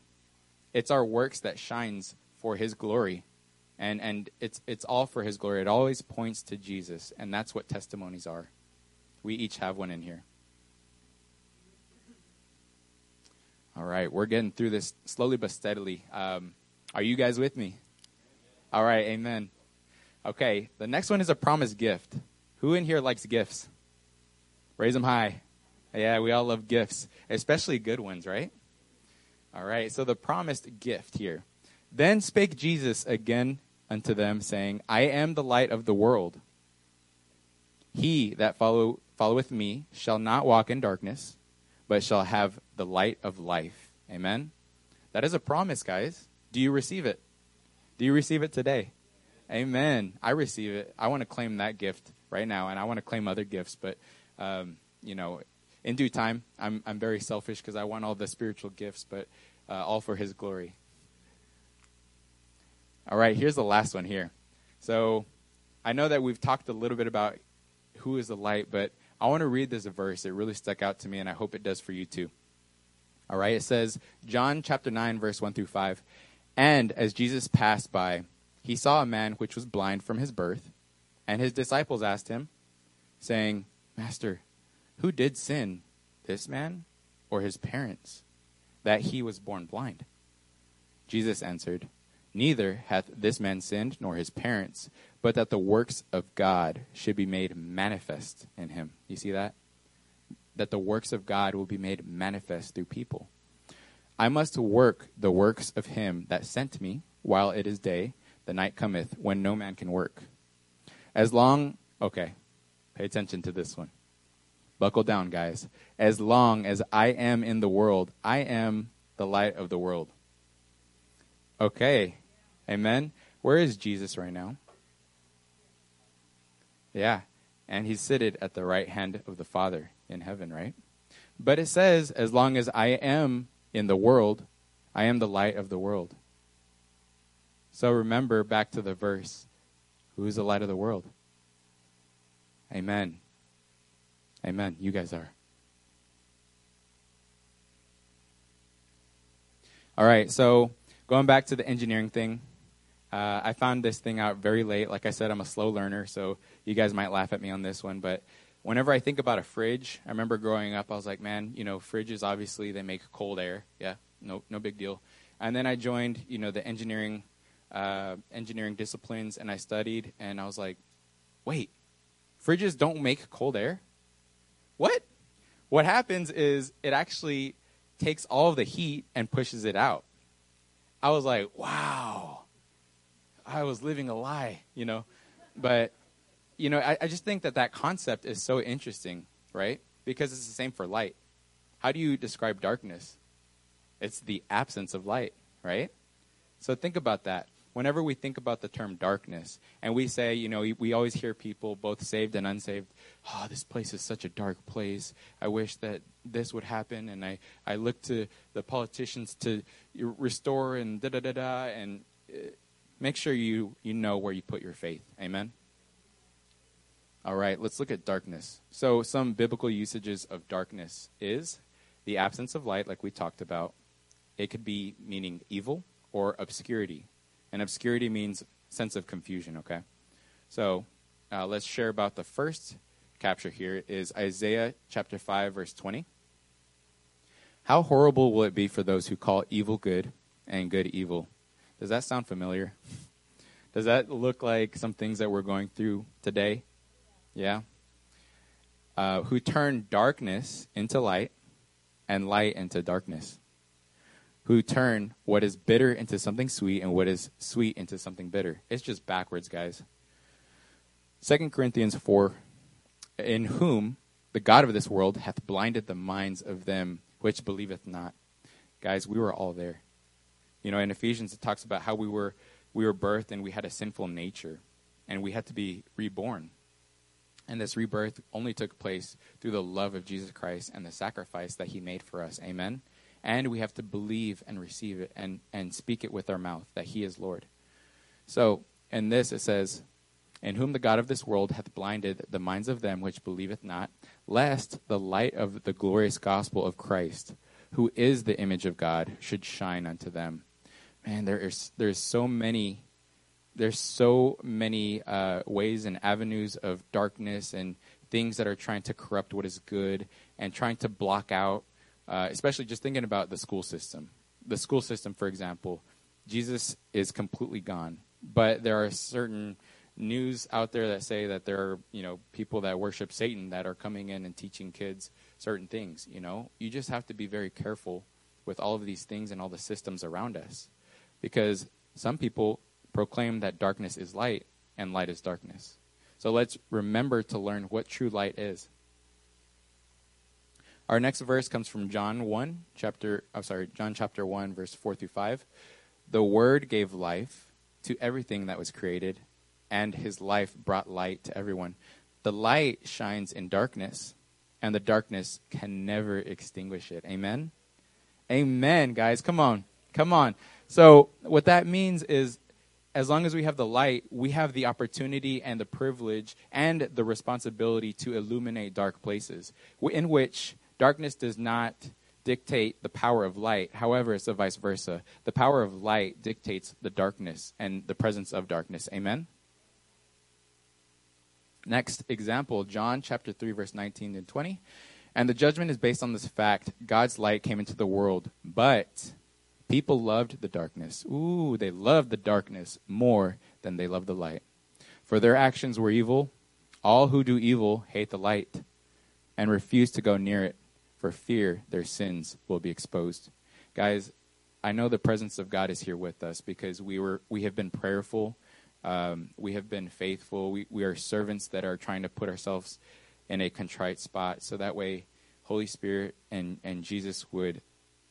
it's our works that shines for his glory. And and it's it's all for his glory. It always points to Jesus, and that's what testimonies are. We each have one in here. All right, we're getting through this slowly but steadily. Um, are you guys with me? All right, amen. Okay, the next one is a promised gift. Who in here likes gifts? Raise them high. Yeah, we all love gifts, especially good ones, right? All right, so the promised gift here. Then spake Jesus again unto them, saying, I am the light of the world. He that follow, followeth me shall not walk in darkness, but shall have the light of life. Amen? That is a promise, guys. Do you receive it? Do you receive it today? Amen. I receive it. I want to claim that gift right now, and I want to claim other gifts, but, um, you know, in due time, I'm, I'm very selfish because I want all the spiritual gifts, but uh, all for His glory. All right, here's the last one here. So I know that we've talked a little bit about who is the light, but I want to read this verse. It really stuck out to me, and I hope it does for you too. All right, it says, John chapter 9, verse 1 through 5. And as Jesus passed by, he saw a man which was blind from his birth, and his disciples asked him, saying, Master, who did sin, this man or his parents, that he was born blind? Jesus answered, Neither hath this man sinned, nor his parents, but that the works of God should be made manifest in him. You see that? That the works of God will be made manifest through people. I must work the works of him that sent me while it is day, the night cometh when no man can work. As long, okay, pay attention to this one. Buckle down, guys. As long as I am in the world, I am the light of the world. Okay, amen. Where is Jesus right now? Yeah, and he's seated at the right hand of the Father in heaven, right? But it says, as long as I am in the world, I am the light of the world. So remember back to the verse who is the light of the world? Amen. Amen. You guys are. All right, so going back to the engineering thing, uh, I found this thing out very late. Like I said, I'm a slow learner, so you guys might laugh at me on this one. But whenever I think about a fridge, I remember growing up, I was like, man, you know, fridges obviously they make cold air. Yeah, no, no big deal. And then I joined, you know, the engineering uh, engineering disciplines, and I studied, and I was like, wait, fridges don't make cold air? What? What happens is it actually takes all of the heat and pushes it out. I was like, wow, I was living a lie, you know. But, you know, I, I just think that that concept is so interesting, right? Because it's the same for light. How do you describe darkness? It's the absence of light, right? So think about that whenever we think about the term darkness, and we say, you know, we, always hear people, both saved and unsaved, oh, this place is such a dark place. I wish that this would happen. And I, I look to the politicians to restore and da da da da. And uh, make sure you, you know where you put your faith. Amen? All right, let's look at darkness. So, some biblical usages of darkness is the absence of light, like we talked about. It could be meaning evil or obscurity. And obscurity means sense of confusion, okay? So uh, let's share about the first capture here is Isaiah chapter 5, verse 20. How horrible will it be for those who call evil good and good evil? Does that sound familiar? <laughs> Does that look like some things that we're going through today? Yeah? Uh, who turn darkness into light and light into darkness who turn what is bitter into something sweet and what is sweet into something bitter. It's just backwards, guys. 2 Corinthians 4 In whom the God of this world hath blinded the minds of them which believeth not. Guys, we were all there. You know, in Ephesians it talks about how we were we were birthed and we had a sinful nature and we had to be reborn. And this rebirth only took place through the love of Jesus Christ and the sacrifice that he made for us. Amen and we have to believe and receive it and, and speak it with our mouth that he is Lord. So, in this it says, In whom the God of this world hath blinded the minds of them which believeth not, lest the light of the glorious gospel of Christ, who is the image of God, should shine unto them. Man, there is there's so many there's so many uh, ways and avenues of darkness and things that are trying to corrupt what is good and trying to block out uh, especially just thinking about the school system. The school system, for example, Jesus is completely gone, but there are certain news out there that say that there are you know people that worship Satan that are coming in and teaching kids certain things. You know, you just have to be very careful with all of these things and all the systems around us, because some people proclaim that darkness is light and light is darkness. So let's remember to learn what true light is. Our next verse comes from John 1, chapter, I'm sorry, John chapter 1, verse 4 through 5. The Word gave life to everything that was created, and his life brought light to everyone. The light shines in darkness, and the darkness can never extinguish it. Amen? Amen, guys. Come on. Come on. So, what that means is as long as we have the light, we have the opportunity and the privilege and the responsibility to illuminate dark places in which Darkness does not dictate the power of light. However, it's the vice versa. The power of light dictates the darkness and the presence of darkness. Amen? Next example, John chapter 3, verse 19 and 20. And the judgment is based on this fact God's light came into the world, but people loved the darkness. Ooh, they loved the darkness more than they loved the light. For their actions were evil. All who do evil hate the light and refuse to go near it for fear their sins will be exposed. Guys, I know the presence of God is here with us because we were we have been prayerful, um, we have been faithful. We we are servants that are trying to put ourselves in a contrite spot, so that way, Holy Spirit and and Jesus would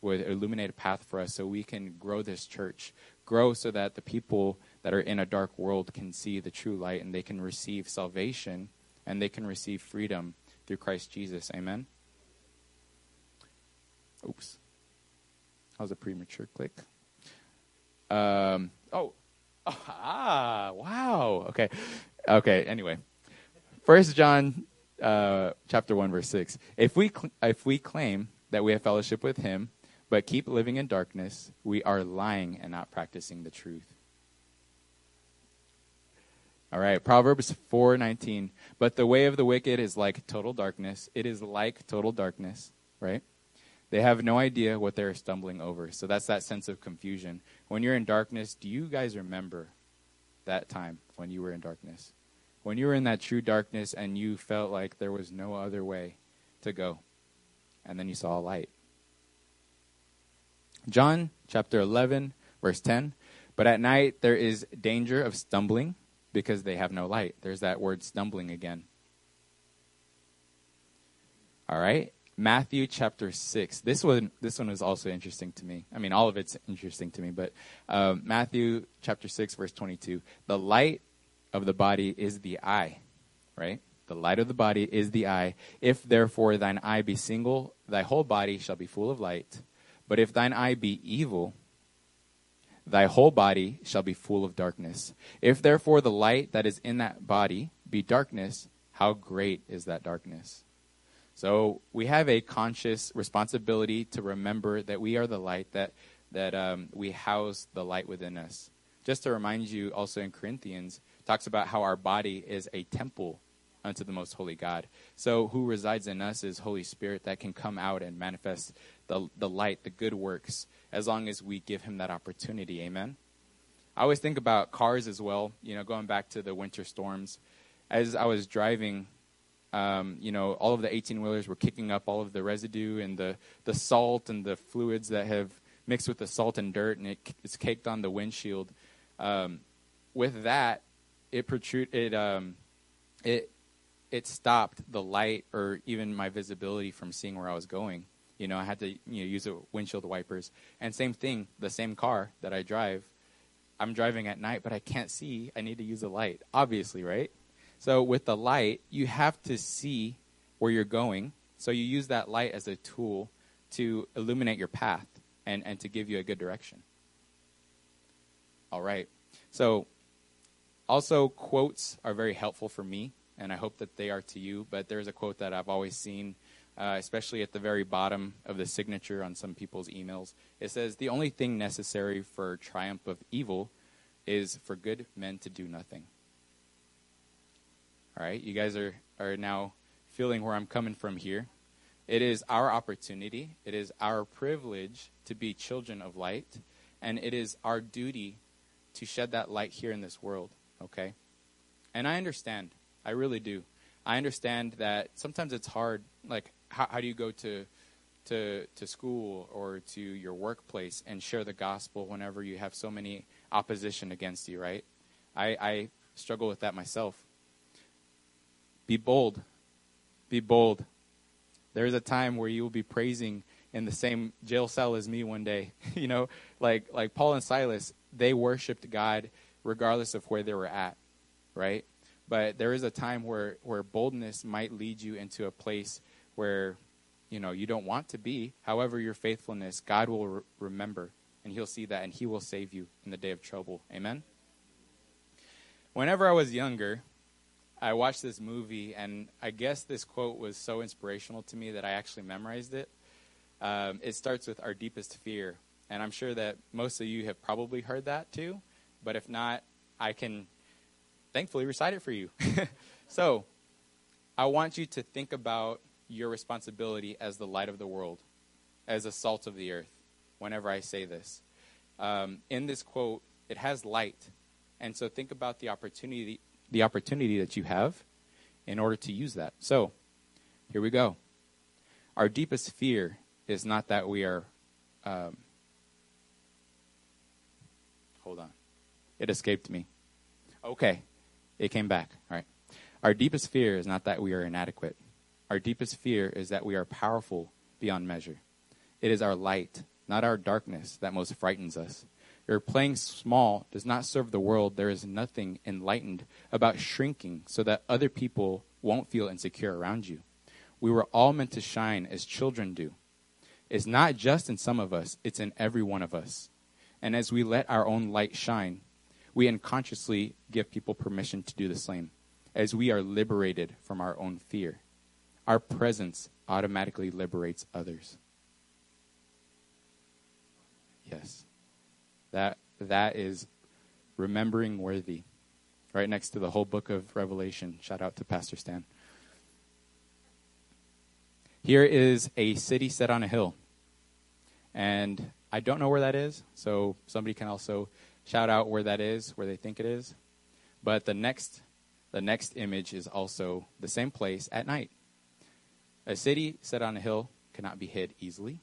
would illuminate a path for us, so we can grow this church, grow so that the people that are in a dark world can see the true light and they can receive salvation and they can receive freedom through Christ Jesus. Amen. Oops. That was a premature click. Um, oh, <laughs> ah, wow. Okay, okay. Anyway, First John, uh, chapter one, verse six. If we cl- if we claim that we have fellowship with Him, but keep living in darkness, we are lying and not practicing the truth. All right, Proverbs 4:19. But the way of the wicked is like total darkness. It is like total darkness, right? They have no idea what they're stumbling over. So that's that sense of confusion. When you're in darkness, do you guys remember that time when you were in darkness? When you were in that true darkness and you felt like there was no other way to go. And then you saw a light. John chapter 11, verse 10. But at night there is danger of stumbling because they have no light. There's that word stumbling again. All right. Matthew chapter 6. This one, this one is also interesting to me. I mean, all of it's interesting to me, but um, Matthew chapter 6, verse 22. The light of the body is the eye, right? The light of the body is the eye. If therefore thine eye be single, thy whole body shall be full of light. But if thine eye be evil, thy whole body shall be full of darkness. If therefore the light that is in that body be darkness, how great is that darkness? So we have a conscious responsibility to remember that we are the light, that, that um, we house the light within us. Just to remind you, also in Corinthians, talks about how our body is a temple unto the most holy God. So who resides in us is Holy Spirit that can come out and manifest the, the light, the good works, as long as we give him that opportunity. Amen. I always think about cars as well, you know, going back to the winter storms. As I was driving um, you know, all of the 18 wheelers were kicking up all of the residue and the, the salt and the fluids that have mixed with the salt and dirt, and it, it's caked on the windshield. Um, with that, it protrude it um, it it stopped the light or even my visibility from seeing where I was going. You know, I had to you know use the windshield wipers. And same thing, the same car that I drive, I'm driving at night, but I can't see. I need to use a light, obviously, right? So with the light, you have to see where you're going. So you use that light as a tool to illuminate your path and, and to give you a good direction. All right. So also quotes are very helpful for me, and I hope that they are to you. But there's a quote that I've always seen, uh, especially at the very bottom of the signature on some people's emails. It says, The only thing necessary for triumph of evil is for good men to do nothing. All right, you guys are, are now feeling where I'm coming from here. It is our opportunity, it is our privilege to be children of light, and it is our duty to shed that light here in this world, okay? And I understand. I really do. I understand that sometimes it's hard. Like, how, how do you go to, to, to school or to your workplace and share the gospel whenever you have so many opposition against you, right? I, I struggle with that myself. Be bold. Be bold. There's a time where you will be praising in the same jail cell as me one day. <laughs> you know, like like Paul and Silas, they worshiped God regardless of where they were at, right? But there is a time where where boldness might lead you into a place where you know you don't want to be. However, your faithfulness, God will re- remember and he'll see that and he will save you in the day of trouble. Amen. Whenever I was younger, I watched this movie, and I guess this quote was so inspirational to me that I actually memorized it. Um, it starts with our deepest fear, and I'm sure that most of you have probably heard that too. But if not, I can thankfully recite it for you. <laughs> so, I want you to think about your responsibility as the light of the world, as the salt of the earth, whenever I say this. Um, in this quote, it has light. And so think about the opportunity, the opportunity that you have in order to use that. So, here we go. Our deepest fear is not that we are. Um, hold on. It escaped me. Okay. It came back. All right. Our deepest fear is not that we are inadequate. Our deepest fear is that we are powerful beyond measure. It is our light, not our darkness, that most frightens us. Your playing small does not serve the world. There is nothing enlightened about shrinking so that other people won't feel insecure around you. We were all meant to shine as children do. It's not just in some of us, it's in every one of us. And as we let our own light shine, we unconsciously give people permission to do the same. As we are liberated from our own fear, our presence automatically liberates others. Yes. That that is remembering worthy. Right next to the whole book of Revelation. Shout out to Pastor Stan. Here is a city set on a hill. And I don't know where that is, so somebody can also shout out where that is, where they think it is. But the next the next image is also the same place at night. A city set on a hill cannot be hid easily.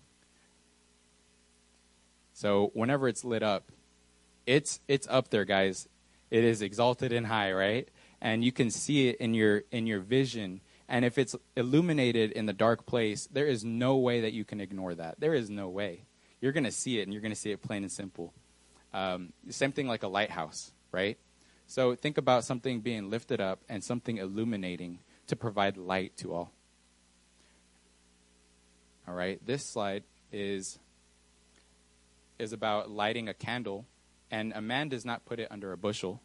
So whenever it's lit up, it's it's up there, guys. It is exalted and high, right? And you can see it in your in your vision. And if it's illuminated in the dark place, there is no way that you can ignore that. There is no way. You're going to see it, and you're going to see it plain and simple. Um, same thing like a lighthouse, right? So think about something being lifted up and something illuminating to provide light to all. All right, this slide is is about lighting a candle, and a man does not put it under a bushel,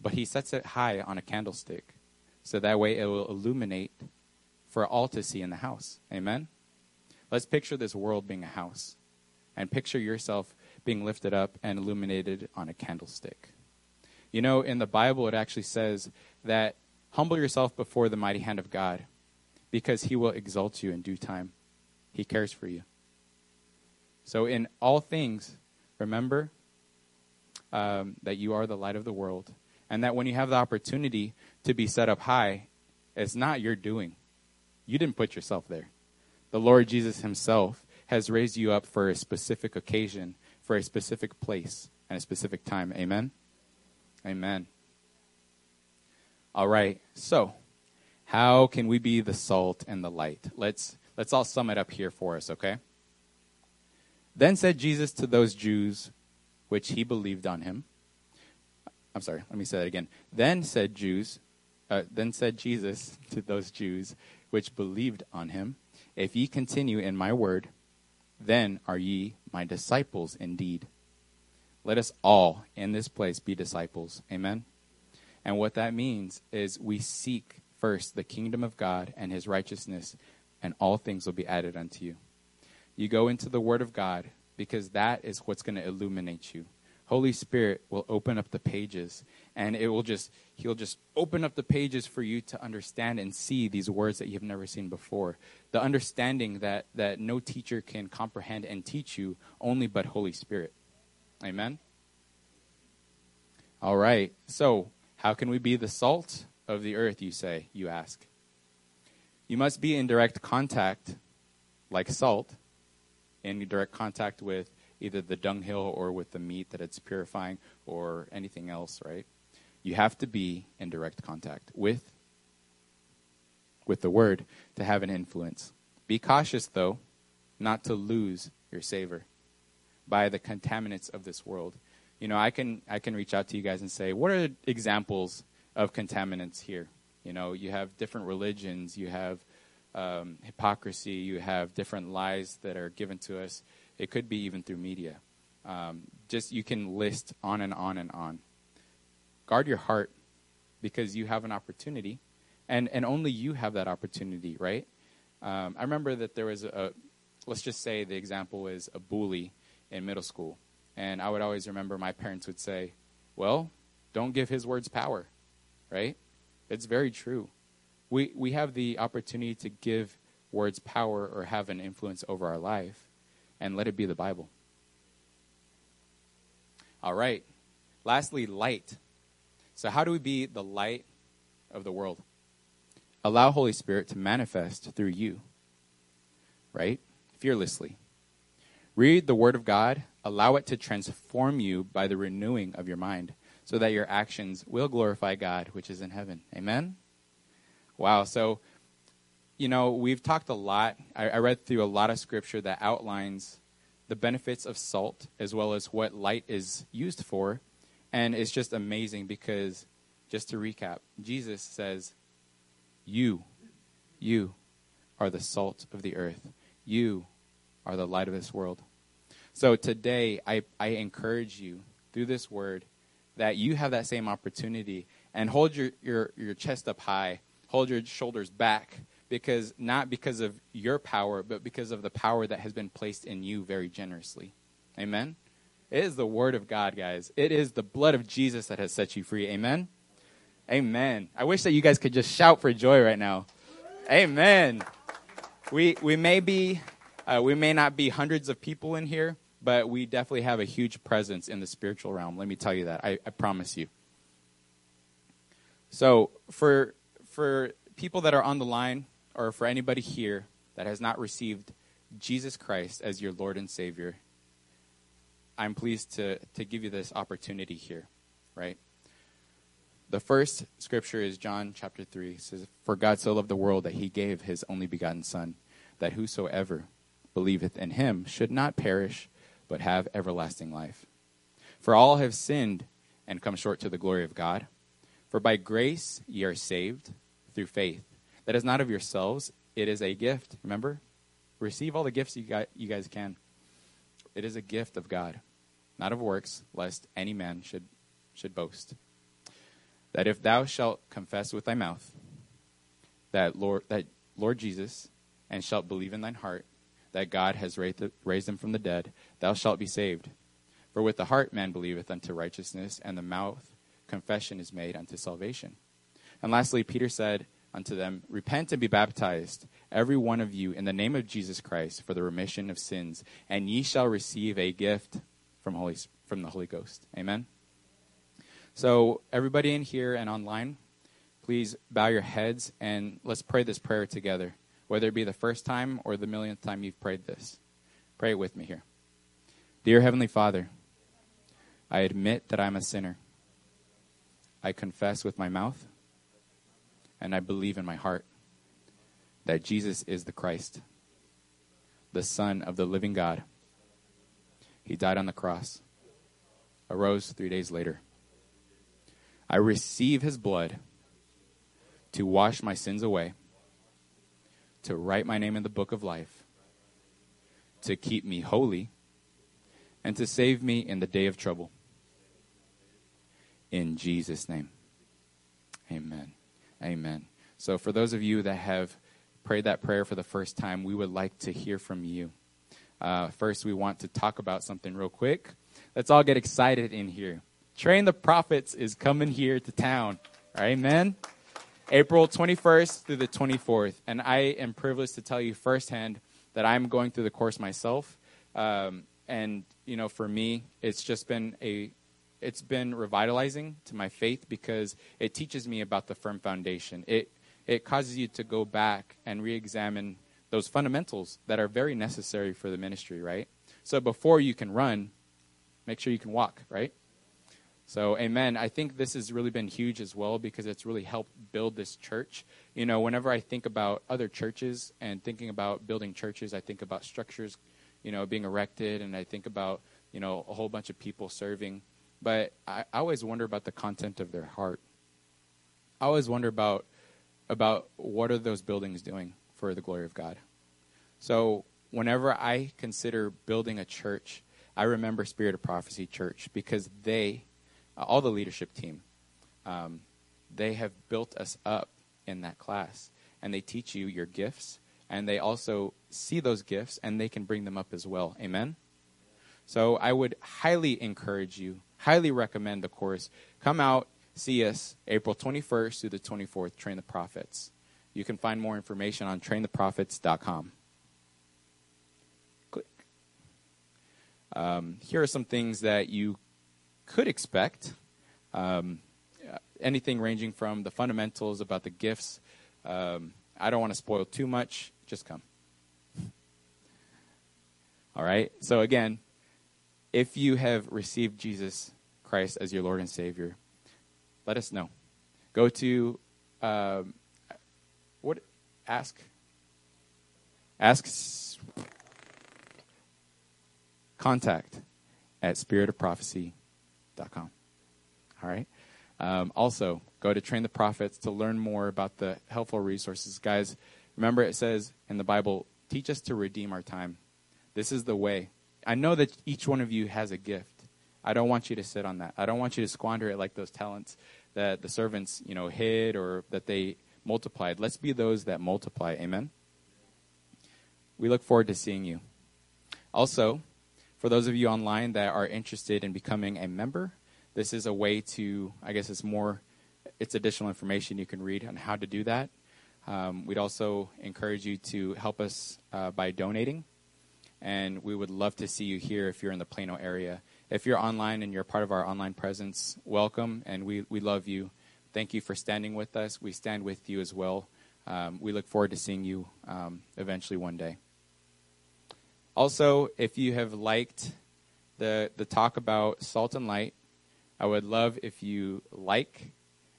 but he sets it high on a candlestick, so that way it will illuminate for all to see in the house. Amen. Let's picture this world being a house, and picture yourself being lifted up and illuminated on a candlestick. You know, in the Bible, it actually says that humble yourself before the mighty hand of God because he will exalt you in due time. He cares for you. So, in all things, remember um, that you are the light of the world, and that when you have the opportunity to be set up high, it's not your doing. You didn't put yourself there. The Lord Jesus Himself has raised you up for a specific occasion for a specific place and a specific time. Amen? Amen. All right. So, how can we be the salt and the light? Let's let's all sum it up here for us, okay? Then said Jesus to those Jews which he believed on him. I'm sorry, let me say that again. Then said Jews, uh, then said Jesus <laughs> to those Jews which believed on him, If ye continue in my word, then are ye my disciples indeed. Let us all in this place be disciples. Amen. And what that means is we seek first the kingdom of God and his righteousness, and all things will be added unto you. You go into the word of God because that is what's going to illuminate you. Holy Spirit will open up the pages and it will just he'll just open up the pages for you to understand and see these words that you've never seen before. The understanding that that no teacher can comprehend and teach you only but Holy Spirit. Amen. All right. So, how can we be the salt of the earth, you say, you ask? You must be in direct contact like salt in direct contact with either the dunghill or with the meat that it's purifying or anything else, right? You have to be in direct contact with with the word to have an influence. Be cautious though, not to lose your savor by the contaminants of this world. You know, I can I can reach out to you guys and say, what are examples of contaminants here? You know, you have different religions, you have um, hypocrisy, you have different lies that are given to us it could be even through media. Um, just you can list on and on and on. Guard your heart because you have an opportunity, and, and only you have that opportunity, right? Um, I remember that there was a, let's just say the example is a bully in middle school. And I would always remember my parents would say, well, don't give his words power, right? It's very true. We, we have the opportunity to give words power or have an influence over our life, and let it be the Bible. All right. Lastly, light. So, how do we be the light of the world? Allow Holy Spirit to manifest through you, right? Fearlessly. Read the Word of God, allow it to transform you by the renewing of your mind, so that your actions will glorify God, which is in heaven. Amen? Wow. So, you know, we've talked a lot. I, I read through a lot of scripture that outlines the benefits of salt as well as what light is used for. And it's just amazing because, just to recap, Jesus says, You, you are the salt of the earth. You are the light of this world. So today, I, I encourage you through this word that you have that same opportunity and hold your, your, your chest up high, hold your shoulders back, because not because of your power, but because of the power that has been placed in you very generously. Amen? It is the word of God, guys. It is the blood of Jesus that has set you free. Amen? Amen. I wish that you guys could just shout for joy right now. Amen. We, we may be, uh, we may not be hundreds of people in here, but we definitely have a huge presence in the spiritual realm. Let me tell you that. I, I promise you. So for for people that are on the line, or for anybody here that has not received Jesus Christ as your Lord and Savior, I'm pleased to to give you this opportunity here, right? The first scripture is John chapter 3. It says, For God so loved the world that he gave his only begotten Son, that whosoever believeth in him should not perish, but have everlasting life. For all have sinned and come short to the glory of God. For by grace ye are saved through faith. That is not of yourselves, it is a gift. Remember? Receive all the gifts you, got, you guys can. It is a gift of God, not of works, lest any man should, should boast. That if thou shalt confess with thy mouth that Lord, that Lord Jesus, and shalt believe in thine heart that God has raised him from the dead, thou shalt be saved. For with the heart man believeth unto righteousness, and the mouth confession is made unto salvation. And lastly, Peter said unto them, Repent and be baptized, every one of you, in the name of Jesus Christ, for the remission of sins, and ye shall receive a gift from, Holy, from the Holy Ghost. Amen. So, everybody in here and online, please bow your heads and let's pray this prayer together whether it be the first time or the millionth time you've prayed this. Pray it with me here. Dear Heavenly Father, I admit that I'm a sinner. I confess with my mouth and I believe in my heart that Jesus is the Christ, the Son of the living God. He died on the cross, arose three days later. I receive his blood to wash my sins away to write my name in the book of life, to keep me holy, and to save me in the day of trouble. In Jesus' name. Amen. Amen. So, for those of you that have prayed that prayer for the first time, we would like to hear from you. Uh, first, we want to talk about something real quick. Let's all get excited in here. Train the Prophets is coming here to town. Amen. April 21st through the 24th. And I am privileged to tell you firsthand that I'm going through the course myself. Um, and, you know, for me, it's just been a it's been revitalizing to my faith because it teaches me about the firm foundation. It it causes you to go back and re-examine those fundamentals that are very necessary for the ministry, right? So before you can run, make sure you can walk, right? So, amen. I think this has really been huge as well because it's really helped build this church. You know, whenever I think about other churches and thinking about building churches, I think about structures, you know, being erected, and I think about, you know, a whole bunch of people serving. But I, I always wonder about the content of their heart. I always wonder about about what are those buildings doing for the glory of God. So, whenever I consider building a church, I remember Spirit of Prophecy Church because they uh, all the leadership team, um, they have built us up in that class. And they teach you your gifts, and they also see those gifts, and they can bring them up as well. Amen? So I would highly encourage you, highly recommend the course. Come out, see us April 21st through the 24th, Train the Prophets. you can find more information on traintheprophets.com. Click. Um, here are some things that you could expect. Um, anything ranging from the fundamentals about the gifts. Um, I don't want to spoil too much. Just come. <laughs> All right? So, again, if you have received Jesus Christ as your Lord and Savior, let us know. Go to um, what? Ask. Ask. Contact at spiritofprophecy.com. All right. Um, also, go to Train the Prophets to learn more about the helpful resources. Guys, remember it says in the Bible, teach us to redeem our time. This is the way. I know that each one of you has a gift. I don't want you to sit on that. I don't want you to squander it like those talents that the servants, you know, hid or that they multiplied. Let's be those that multiply. Amen. We look forward to seeing you. Also, for those of you online that are interested in becoming a member, this is a way to, I guess it's more, it's additional information you can read on how to do that. Um, we'd also encourage you to help us uh, by donating. And we would love to see you here if you're in the Plano area. If you're online and you're part of our online presence, welcome, and we, we love you. Thank you for standing with us. We stand with you as well. Um, we look forward to seeing you um, eventually one day. Also, if you have liked the, the talk about salt and light, I would love if you like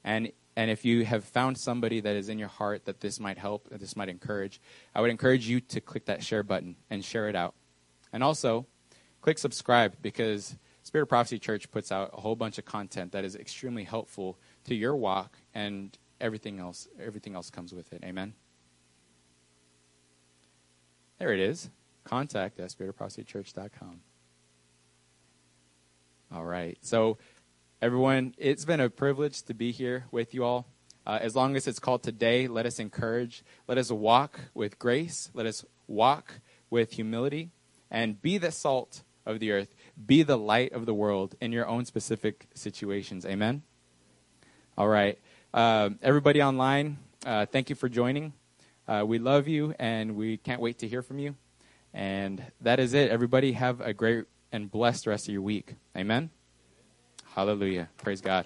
and and if you have found somebody that is in your heart that this might help, that this might encourage, I would encourage you to click that share button and share it out. And also, click subscribe because Spirit of Prophecy Church puts out a whole bunch of content that is extremely helpful to your walk and everything else everything else comes with it. Amen. There it is. Contact at spiritofprophecychurch.com. All right. So everyone, it's been a privilege to be here with you all. Uh, as long as it's called today, let us encourage, let us walk with grace, let us walk with humility, and be the salt of the earth, be the light of the world in your own specific situations. Amen? All right. Uh, everybody online, uh, thank you for joining. Uh, we love you, and we can't wait to hear from you. And that is it. Everybody have a great and blessed rest of your week. Amen. Hallelujah. Praise God.